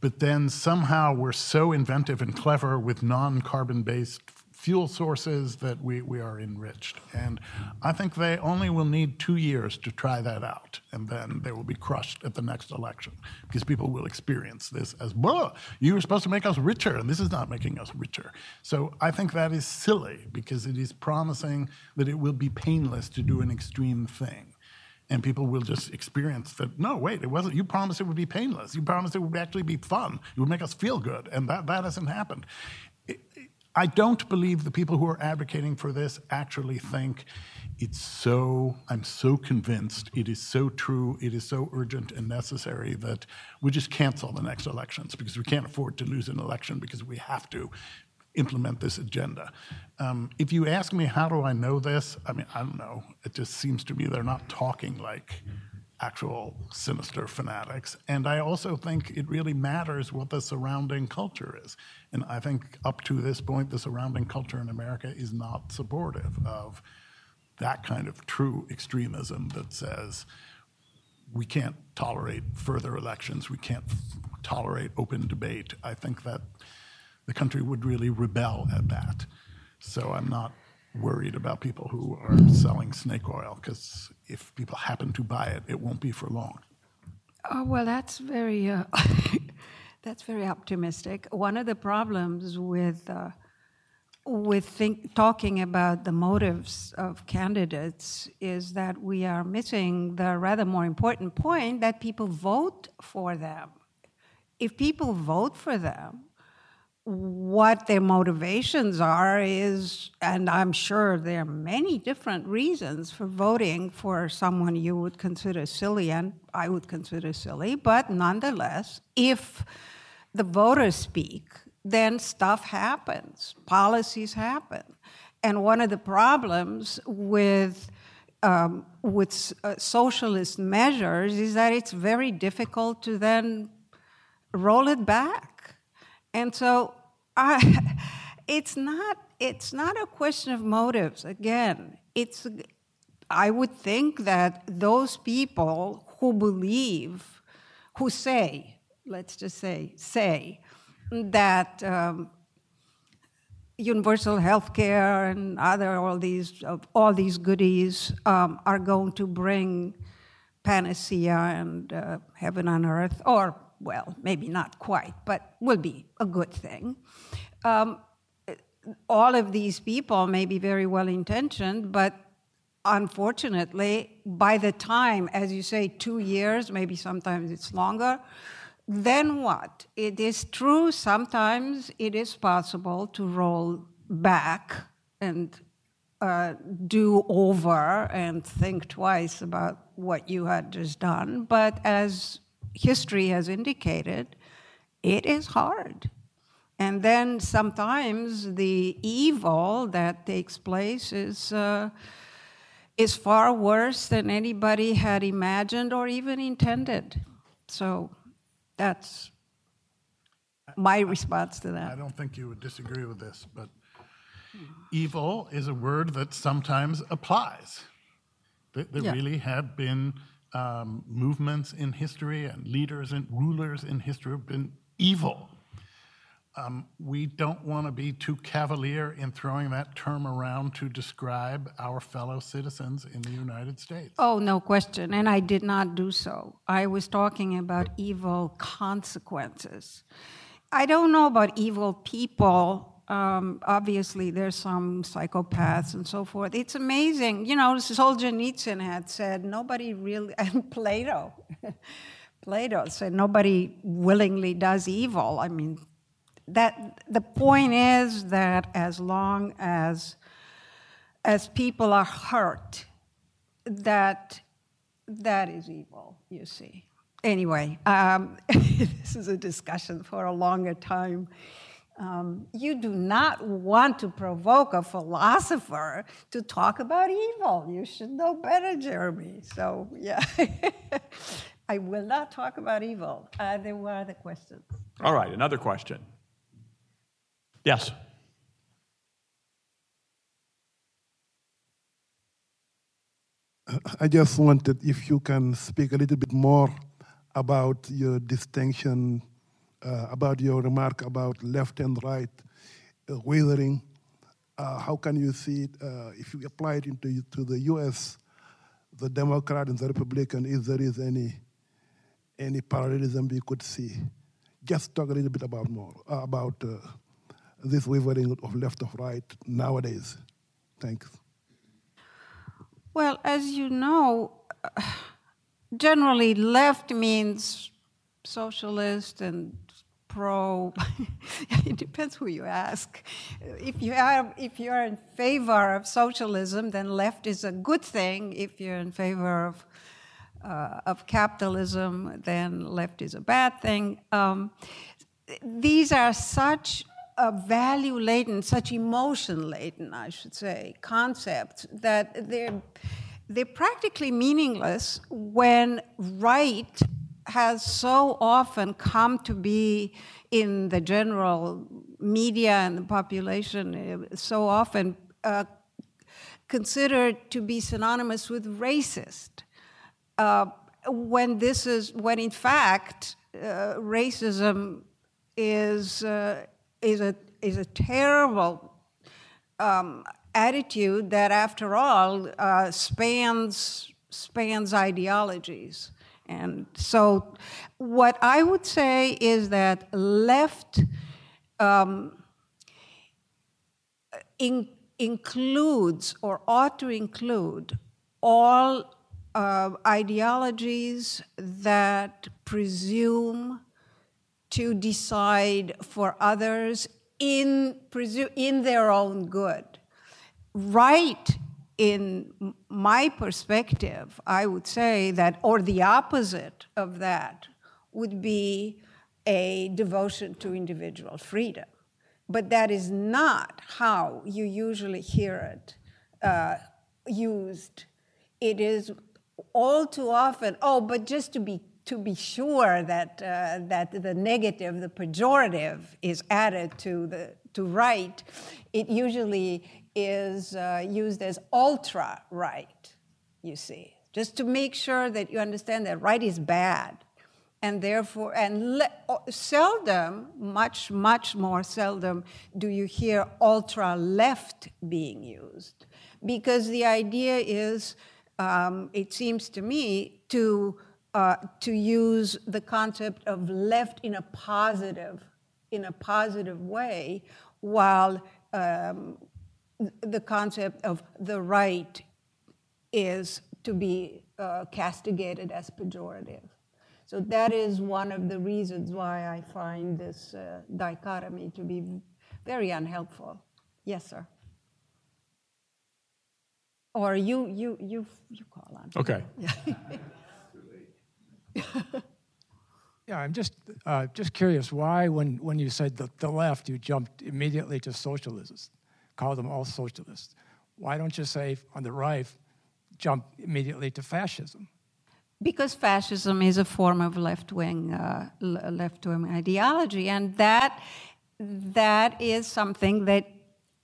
but then somehow we're so inventive and clever with non carbon based fuel sources that we, we are enriched. And I think they only will need two years to try that out, and then they will be crushed at the next election because people will experience this as, "Whoa, you were supposed to make us richer, and this is not making us richer. So I think that is silly because it is promising that it will be painless to do an extreme thing. And people will just experience that no wait it wasn't you promised it would be painless. You promised it would actually be fun. It would make us feel good. And that, that hasn't happened I don't believe the people who are advocating for this actually think it's so, I'm so convinced it is so true, it is so urgent and necessary that we just cancel the next elections because we can't afford to lose an election because we have to implement this agenda. Um, if you ask me, how do I know this? I mean, I don't know. It just seems to me they're not talking like actual sinister fanatics. And I also think it really matters what the surrounding culture is. And I think up to this point, the surrounding culture in America is not supportive of that kind of true extremism that says we can't tolerate further elections, we can't tolerate open debate. I think that the country would really rebel at that. So I'm not worried about people who are selling snake oil because if people happen to buy it, it won't be for long. Oh, well, that's very uh, that's very optimistic. One of the problems with uh, with think, talking about the motives of candidates is that we are missing the rather more important point that people vote for them. If people vote for them, what their motivations are is, and I'm sure there are many different reasons for voting for someone you would consider silly and I would consider silly, but nonetheless, if the voters speak, then stuff happens, policies happen. And one of the problems with um, with uh, socialist measures is that it's very difficult to then roll it back and so I, it's not it's not a question of motives. Again, it's I would think that those people who believe, who say, let's just say, say that um, universal health care and other all these all these goodies um, are going to bring panacea and uh, heaven on earth, or well, maybe not quite, but will be a good thing. Um, all of these people may be very well intentioned, but unfortunately, by the time, as you say, two years, maybe sometimes it's longer, then what? It is true, sometimes it is possible to roll back and uh, do over and think twice about what you had just done. But as history has indicated, it is hard. And then sometimes the evil that takes place is, uh, is far worse than anybody had imagined or even intended. So that's my response to that. I don't think you would disagree with this, but evil is a word that sometimes applies. There, yeah. really have been um, movements in history and leaders and rulers in history have been evil. Um, we don't want to be too cavalier in throwing that term around to describe our fellow citizens in the United States. Oh, no question. And I did not do so. I was talking about evil consequences. I don't know about evil people um, obviously there's some psychopaths and so forth. It's amazing. You know, Solzhenitsyn had said nobody really, and Plato, Plato said nobody willingly does evil. I mean, that the point is that as long as as people are hurt, that that is evil. You see. Anyway, um, this is a discussion for a longer time. Um, you do not want to provoke a philosopher to talk about evil. You should know better, Jeremy. So, yeah, I will not talk about evil. Uh, there were other questions. All right, another question. Yes. I just wanted if you can speak a little bit more about your distinction uh, about your remark about left and right uh, wavering. Uh, how can you see it uh, if you apply it into to the U.S., the Democrat and the Republican, if there is any any parallelism we could see? Just talk a little bit about more uh, about uh, this wavering of left of right nowadays. Thanks. Well, as you know, generally left means socialist and pro. it depends who you ask. If you are if you are in favor of socialism, then left is a good thing. If you're in favor of uh, of capitalism, then left is a bad thing. Um, these are such a value laden, such emotion laden, I should say, concepts that they're, they're practically meaningless when right has so often come to be in the general media and the population, so often uh, considered to be synonymous with racist. Uh, when this is, when in fact, uh, racism is, uh, is, a, is a terrible um, attitude that, after all, uh, spans, spans ideologies. And so, what I would say is that left um, in, includes or ought to include all uh, ideologies that presume to decide for others in, in their own good. Right in my perspective, I would say that, or the opposite of that, would be a devotion to individual freedom. But that is not how you usually hear it uh, used. It is all too often, oh, but just to be to be sure that uh, that the negative, the pejorative, is added to the to right, it usually is uh, used as ultra right. You see, just to make sure that you understand that right is bad, and therefore, and le- seldom, much much more seldom, do you hear ultra left being used, because the idea is um, it seems to me, to, uh, to use the concept of left in a positive, in a positive way, while um, the concept of the right is to be uh, castigated as pejorative. So that is one of the reasons why I find this uh, dichotomy to be very unhelpful. Yes, sir or you you you you call on. Okay. yeah, I'm just uh, just curious why when when you said the, the left, you jumped immediately to socialists, call them all socialists. Why don't you say on the right, jump immediately to fascism? Because fascism is a form of left wing uh, left wing ideology, and that that is something that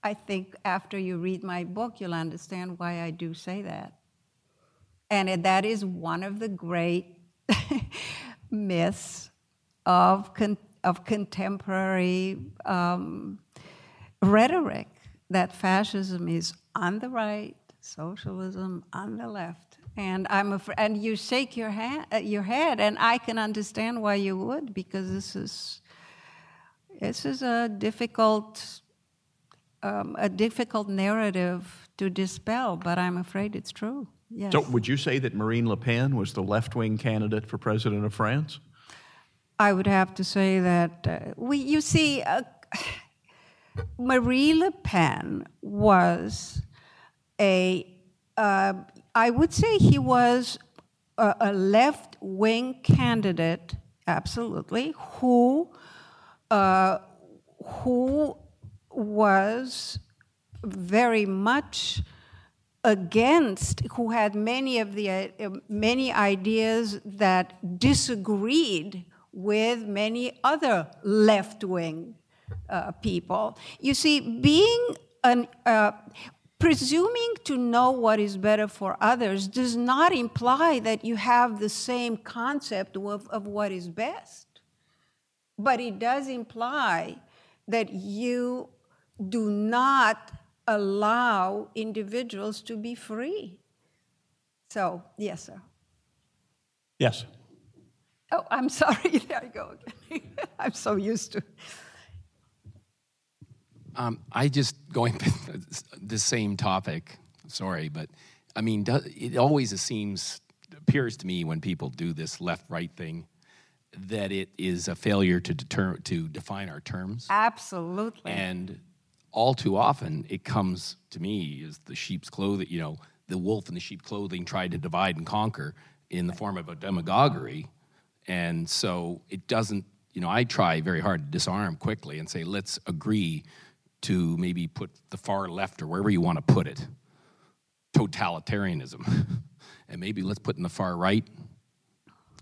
I think after you read my book, you'll understand why I do say that. And that is one of the great myths of, con- of contemporary um, rhetoric that fascism is on the right, socialism on the left. And I'm afraid, and you shake your, hand, uh, your head, and I can understand why you would, because this is this is a difficult um, a difficult narrative to dispel, but I'm afraid it's true. Yes. So, would you say that Marine Le Pen was the left wing candidate for president of France? I would have to say that uh, we, you see, uh, Marie Le Pen was a, uh, I would say he was a, a left wing candidate, absolutely, who, uh, who was very much against, who had many of the uh, many ideas that disagreed with many other left wing uh, people. You see, being an uh, presuming to know what is better for others does not imply that you have the same concept of, of what is best. But it does imply that you do not allow individuals to be free. So, yes, sir. Yes. Oh, I'm sorry. There I go again. I'm so used to. Um, I just going the same topic. Sorry, but I mean, it always seems appears to me when people do this left-right thing that it is a failure to deter to define our terms. Absolutely. And all too often it comes to me as the sheep's clothing, you know, the wolf in the sheep clothing tried to divide and conquer in the form of a demagoguery. And so it doesn't you know, I try very hard to disarm quickly and say, let's agree to maybe put the far left or wherever you want to put it, totalitarianism. and maybe let's put in the far right,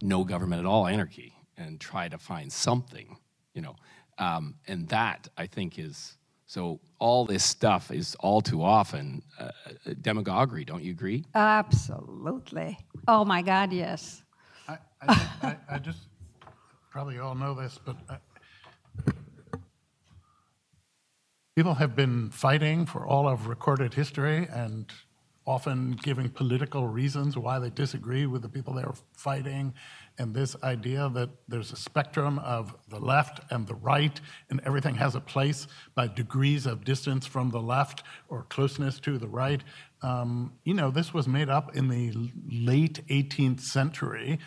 no government at all, anarchy, and try to find something, you know. Um, and that, I think, is so all this stuff is all too often uh, demagoguery, don't you agree? Absolutely. Oh my God, yes. I, I, I, I just, probably all know this, but I, people have been fighting for all of recorded history and often giving political reasons why they disagree with the people they're fighting. And this idea that there's a spectrum of the left and the right, and everything has a place by degrees of distance from the left or closeness to the right. Um, you know, this was made up in the late 18th century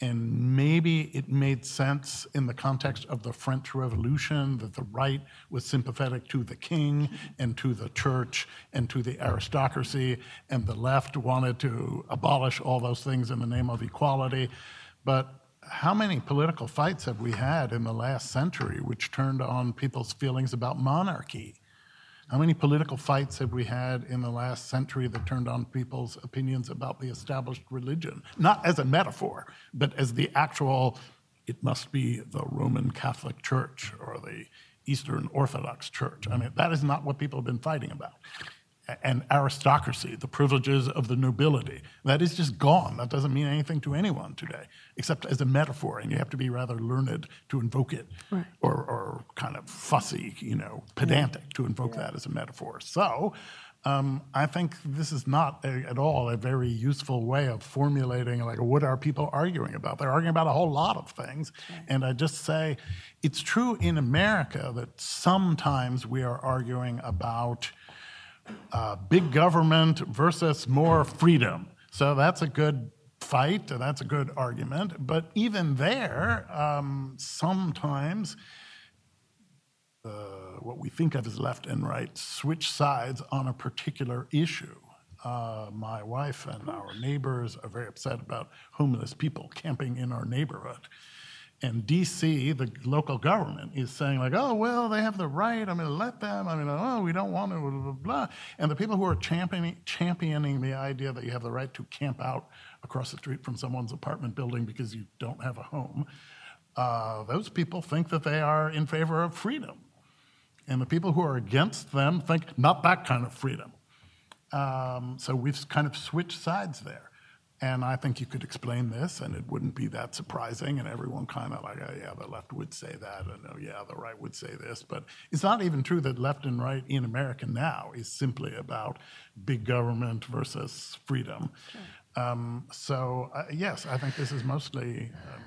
and maybe it made sense in the context of the French Revolution that the right was sympathetic to the king and to the church and to the aristocracy, and the left wanted to abolish all those things in the name of equality. But how many political fights have we had in the last century which turned on people's feelings about monarchy? How many political fights have we had in the last century that turned on people's opinions about the established religion? Not as a metaphor, but as the actual, it must be the Roman Catholic Church or the Eastern Orthodox Church. I mean, that is not what people have been fighting about and aristocracy, the privileges of the nobility. That is just gone. That doesn't mean anything to anyone today, except as a metaphor, and you have to be rather learned to invoke it, right. or, or kind of fussy, you know, pedantic yeah. to invoke yeah. that as a metaphor. So um, I think this is not a, at all a very useful way of formulating, like, what are people arguing about? They're arguing about a whole lot of things. Right. And I just say it's true in America that sometimes we are arguing about uh, big government versus more freedom. So that's a good fight, and that's a good argument. But even there, um, sometimes uh, what we think of as left and right switch sides on a particular issue. Uh, my wife and our neighbors are very upset about homeless people camping in our neighborhood. And DC, the local government, is saying, like, oh, well, they have the right. I'm going to let them. I mean, oh, we don't want to, blah, blah, blah. And the people who are championing, championing the idea that you have the right to camp out across the street from someone's apartment building because you don't have a home, uh, those people think that they are in favor of freedom. And the people who are against them think not that kind of freedom. Um, so we've kind of switched sides there. And I think you could explain this, and it wouldn't be that surprising. And everyone kind of like, oh, yeah, the left would say that, and oh, yeah, the right would say this. But it's not even true that left and right in America now is simply about big government versus freedom. Sure. Um, so, uh, yes, I think this is mostly. Um,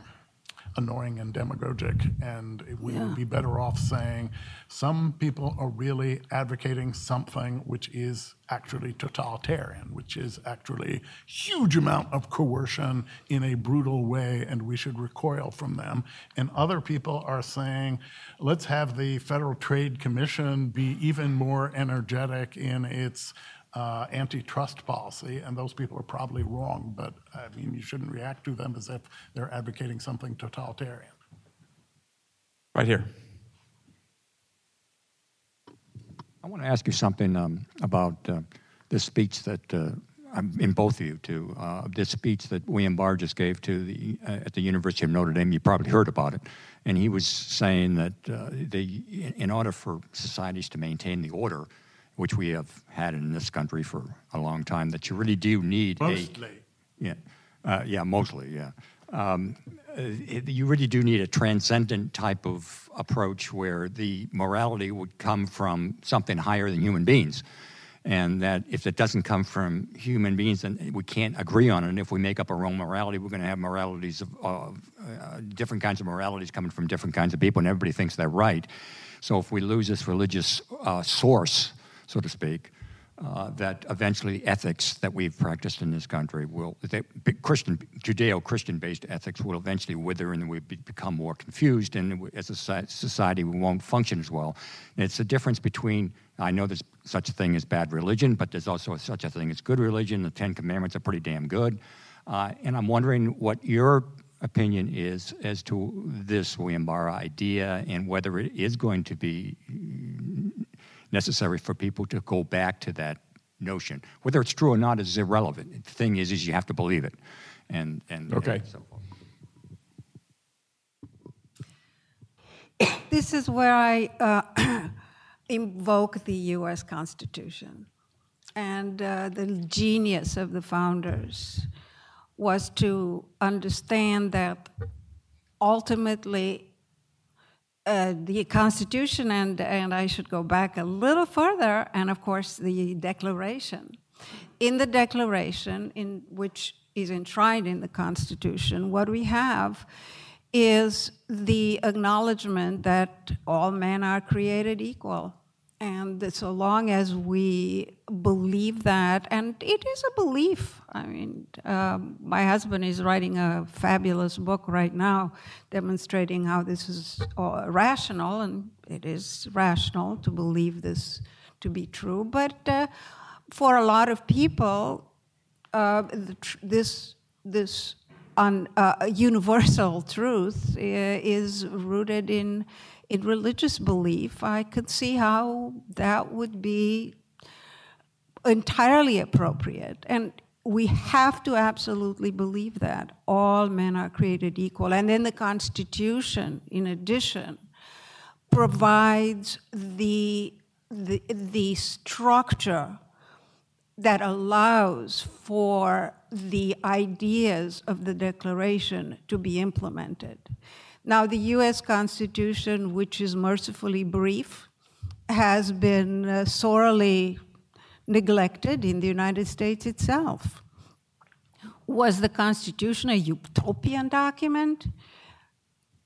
annoying and demagogic. And we yeah. would be better off saying some people are really advocating something which is actually totalitarian, which is actually huge amount of coercion in a brutal way, and we should recoil from them. And other people are saying, let's have the Federal Trade Commission be even more energetic in its antitrust policy, and those people are probably wrong, but I mean, you shouldn't react to them as if they're advocating something totalitarian. Right here. I want to ask you something um, about uh, this speech that uh, in both of you too. Uh, this speech that William Barr just gave to the uh, at the University of Notre Dame. You probably heard about it, and he was saying that uh, they, in order for societies to maintain the order, which we have had in this country for a long time, that you really do need mostly. A, yeah, uh, yeah, mostly, yeah. Um, it, you really do need a transcendent type of approach where the morality would come from something higher than human beings. And that if it doesn't come from human beings, then we can't agree on it. And if we make up our own morality, we're going to have moralities of uh, different kinds of moralities coming from different kinds of people, and everybody thinks they're right. So if we lose this religious uh, source, so to speak, uh, that eventually ethics that we've practiced in this country will, Christian, Judeo-Christian based ethics will eventually wither and we become more confused and as a society we won't function as well. And it's the difference between, I know there's such a thing as bad religion, but there's also such a thing as good religion. The Ten Commandments are pretty damn good. Uh, and I'm wondering what your opinion is as to this William-Barr idea and whether it is going to be necessary for people to go back to that notion. Whether it's true or not is irrelevant. The thing is, is you have to believe it. And, and Okay. and so forth. This is where I uh, invoke the US Constitution. And uh, the genius of the founders was to understand that ultimately uh, the Constitution, and, and I should go back a little further, and of course the Declaration. In the Declaration, in which is enshrined in the Constitution, what we have is the acknowledgement that all men are created equal. And so long as we believe that, and it is a belief. I mean, um, my husband is writing a fabulous book right now demonstrating how this is uh, rational, and it is rational to believe this to be true. But uh, for a lot of people, uh, this this un, uh, universal truth uh, is rooted in in religious belief. I could see how that would be entirely appropriate, and we have to absolutely believe that all men are created equal. And then the Constitution, in addition, provides the the, the structure that allows for the ideas of the Declaration to be implemented. Now, the US Constitution, which is mercifully brief, has been uh, sorely neglected in the United States itself. Was the Constitution a utopian document?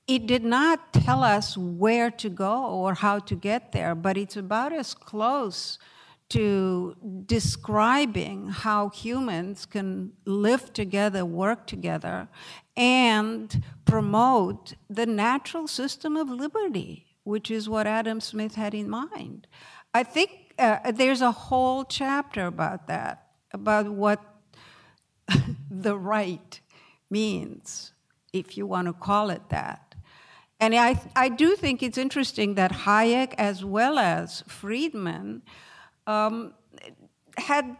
It did not tell us where to go or how to get there, but it's about as close to describing how humans can live together, work together, and promote the natural system of liberty, which is what Adam Smith had in mind. I think uh, there's a whole chapter about that, about what the right means, if you want to call it that. And I, I do think it's interesting that Hayek, as well as Friedman, um, had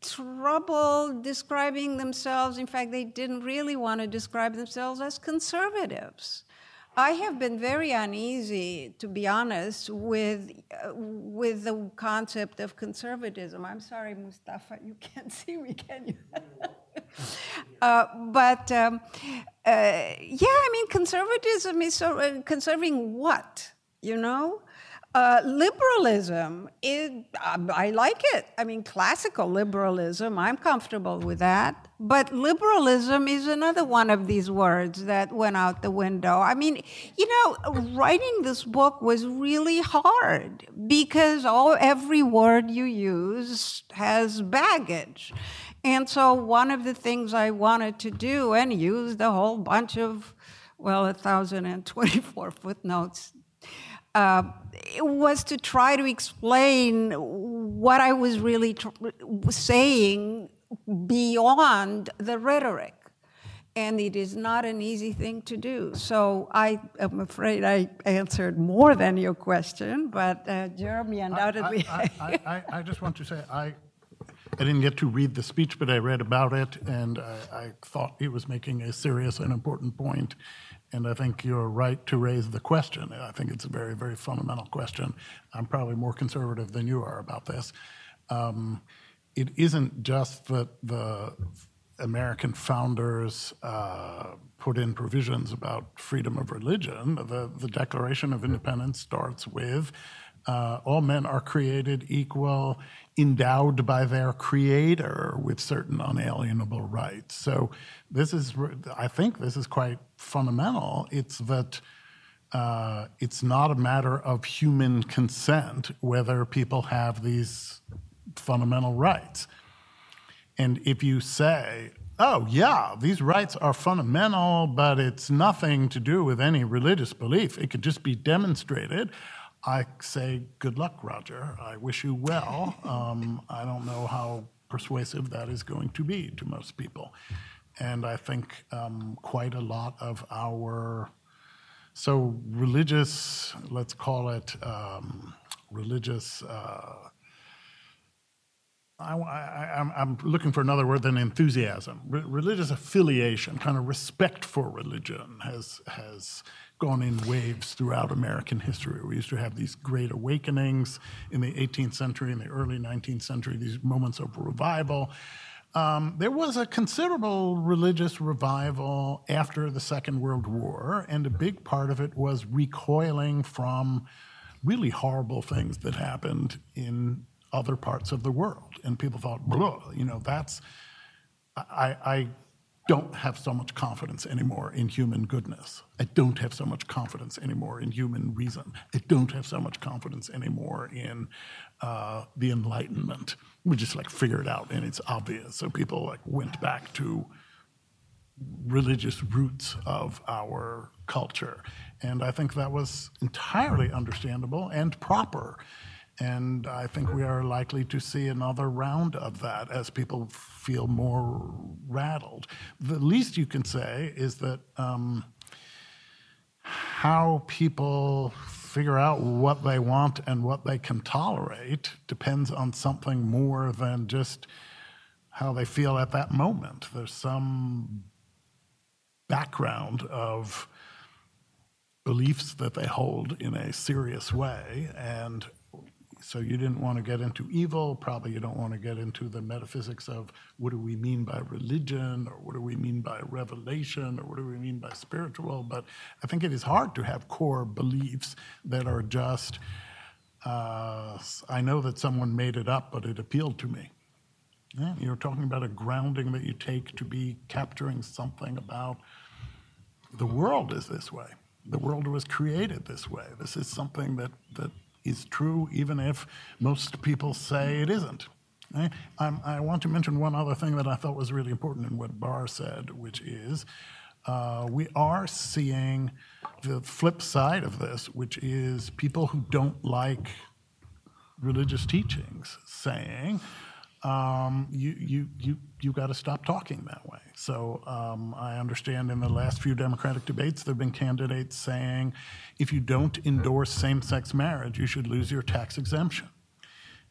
trouble describing themselves. In fact, they didn't really want to describe themselves as conservatives. I have been very uneasy, to be honest, with, uh, with the concept of conservatism. I'm sorry, Mustafa, you can't see me, can you? uh, but um, uh, yeah, I mean, conservatism is so, uh, conserving what, you know? Uh, liberalism, it, I like it. I mean, classical liberalism, I'm comfortable with that. But liberalism is another one of these words that went out the window. I mean, you know, writing this book was really hard because all, every word you use has baggage. And so, one of the things I wanted to do and used a whole bunch of, well, 1,024 footnotes uh, it was to try to explain what I was really tr- saying beyond the rhetoric. And it is not an easy thing to do. So I am afraid I answered more than your question, but uh, Jeremy undoubtedly. I, I, I, I, I just want to say I, I didn't get to read the speech, but I read about it, and I, I thought he was making a serious and important point. And I think you're right to raise the question. I think it's a very, very fundamental question. I'm probably more conservative than you are about this. Um, it isn't just that the American founders uh, put in provisions about freedom of religion. The, the Declaration of Independence starts with uh, all men are created equal, endowed by their creator with certain unalienable rights. So, this is, I think, this is quite fundamental. It's that uh, it's not a matter of human consent whether people have these fundamental rights. And if you say, oh, yeah, these rights are fundamental, but it's nothing to do with any religious belief, it could just be demonstrated. I say, good luck, Roger. I wish you well. Um, I don't know how persuasive that is going to be to most people. and I think um, quite a lot of our so religious, let's call it um, religious. Uh, I, am looking for another word than enthusiasm. Re- religious affiliation, kind of respect for religion, has has gone in waves throughout American history. We used to have these great awakenings in the 18th century, in the early 19th century, these moments of revival. Um, there was a considerable religious revival after the Second World War, and a big part of it was recoiling from really horrible things that happened in other parts of the world. And people thought, you know, that's, I, I don't have so much confidence anymore in human goodness. I don't have so much confidence anymore in human reason. I don't have so much confidence anymore in uh, the Enlightenment we just like figure it out and it's obvious. So people like went back to religious roots of our culture. And I think that was entirely understandable and proper. And I think we are likely to see another round of that as people feel more rattled. The least you can say is that um, how people figure out what they want and what they can tolerate depends on something more than just how they feel at that moment. There's some background of beliefs that they hold in a serious way, and so you didn't want to get into evil. Probably you don't want to get into the metaphysics of what do we mean by religion or what do we mean by revelation or what do we mean by spiritual. But I think it is hard to have core beliefs that are just, uh, I know that someone made it up, but it appealed to me. Yeah, you're talking about a grounding that you take to be capturing something about the world is this way. The world was created this way. This is something that, that is true, even if most people say it isn't. I want to mention one other thing that I thought was really important in what Barr said, which is uh, we are seeing the flip side of this, which is people who don't like religious teachings saying, um, you you you you got to stop talking that way. So um, I understand in the last few Democratic debates there have been candidates saying, if you don't endorse same-sex marriage, you should lose your tax exemption.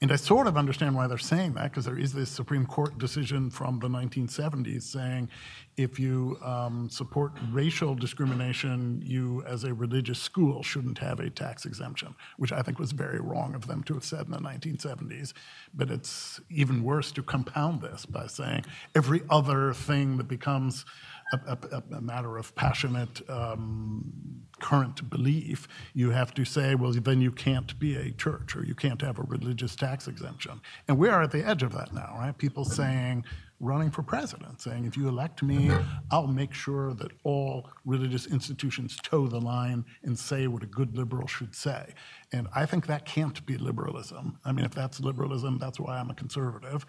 And I sort of understand why they're saying that, because there is this Supreme Court decision from the 1970s saying if you um, support racial discrimination, you, as a religious school, shouldn't have a tax exemption, which I think was very wrong of them to have said in the 1970s. But it's even worse to compound this by saying every other thing that becomes a, a, a matter of passionate um, current belief, you have to say, well, then you can't be a church or you can't have a religious tax exemption. And we are at the edge of that now, right? People saying, running for president, saying, if you elect me, I'll make sure that all religious institutions toe the line and say what a good liberal should say. And I think that can't be liberalism. I mean, if that's liberalism, that's why I'm a conservative.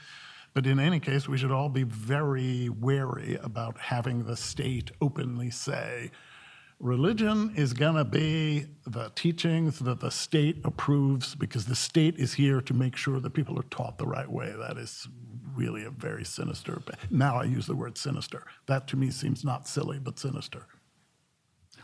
But in any case, we should all be very wary about having the state openly say, religion is going to be the teachings that the state approves because the state is here to make sure that people are taught the right way. That is really a very sinister. Now I use the word sinister. That to me seems not silly, but sinister.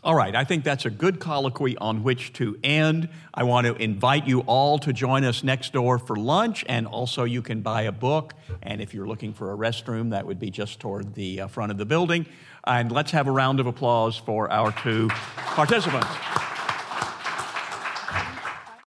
All right, I think that's a good colloquy on which to end. I want to invite you all to join us next door for lunch, and also you can buy a book. And if you're looking for a restroom, that would be just toward the uh, front of the building. And let's have a round of applause for our two participants.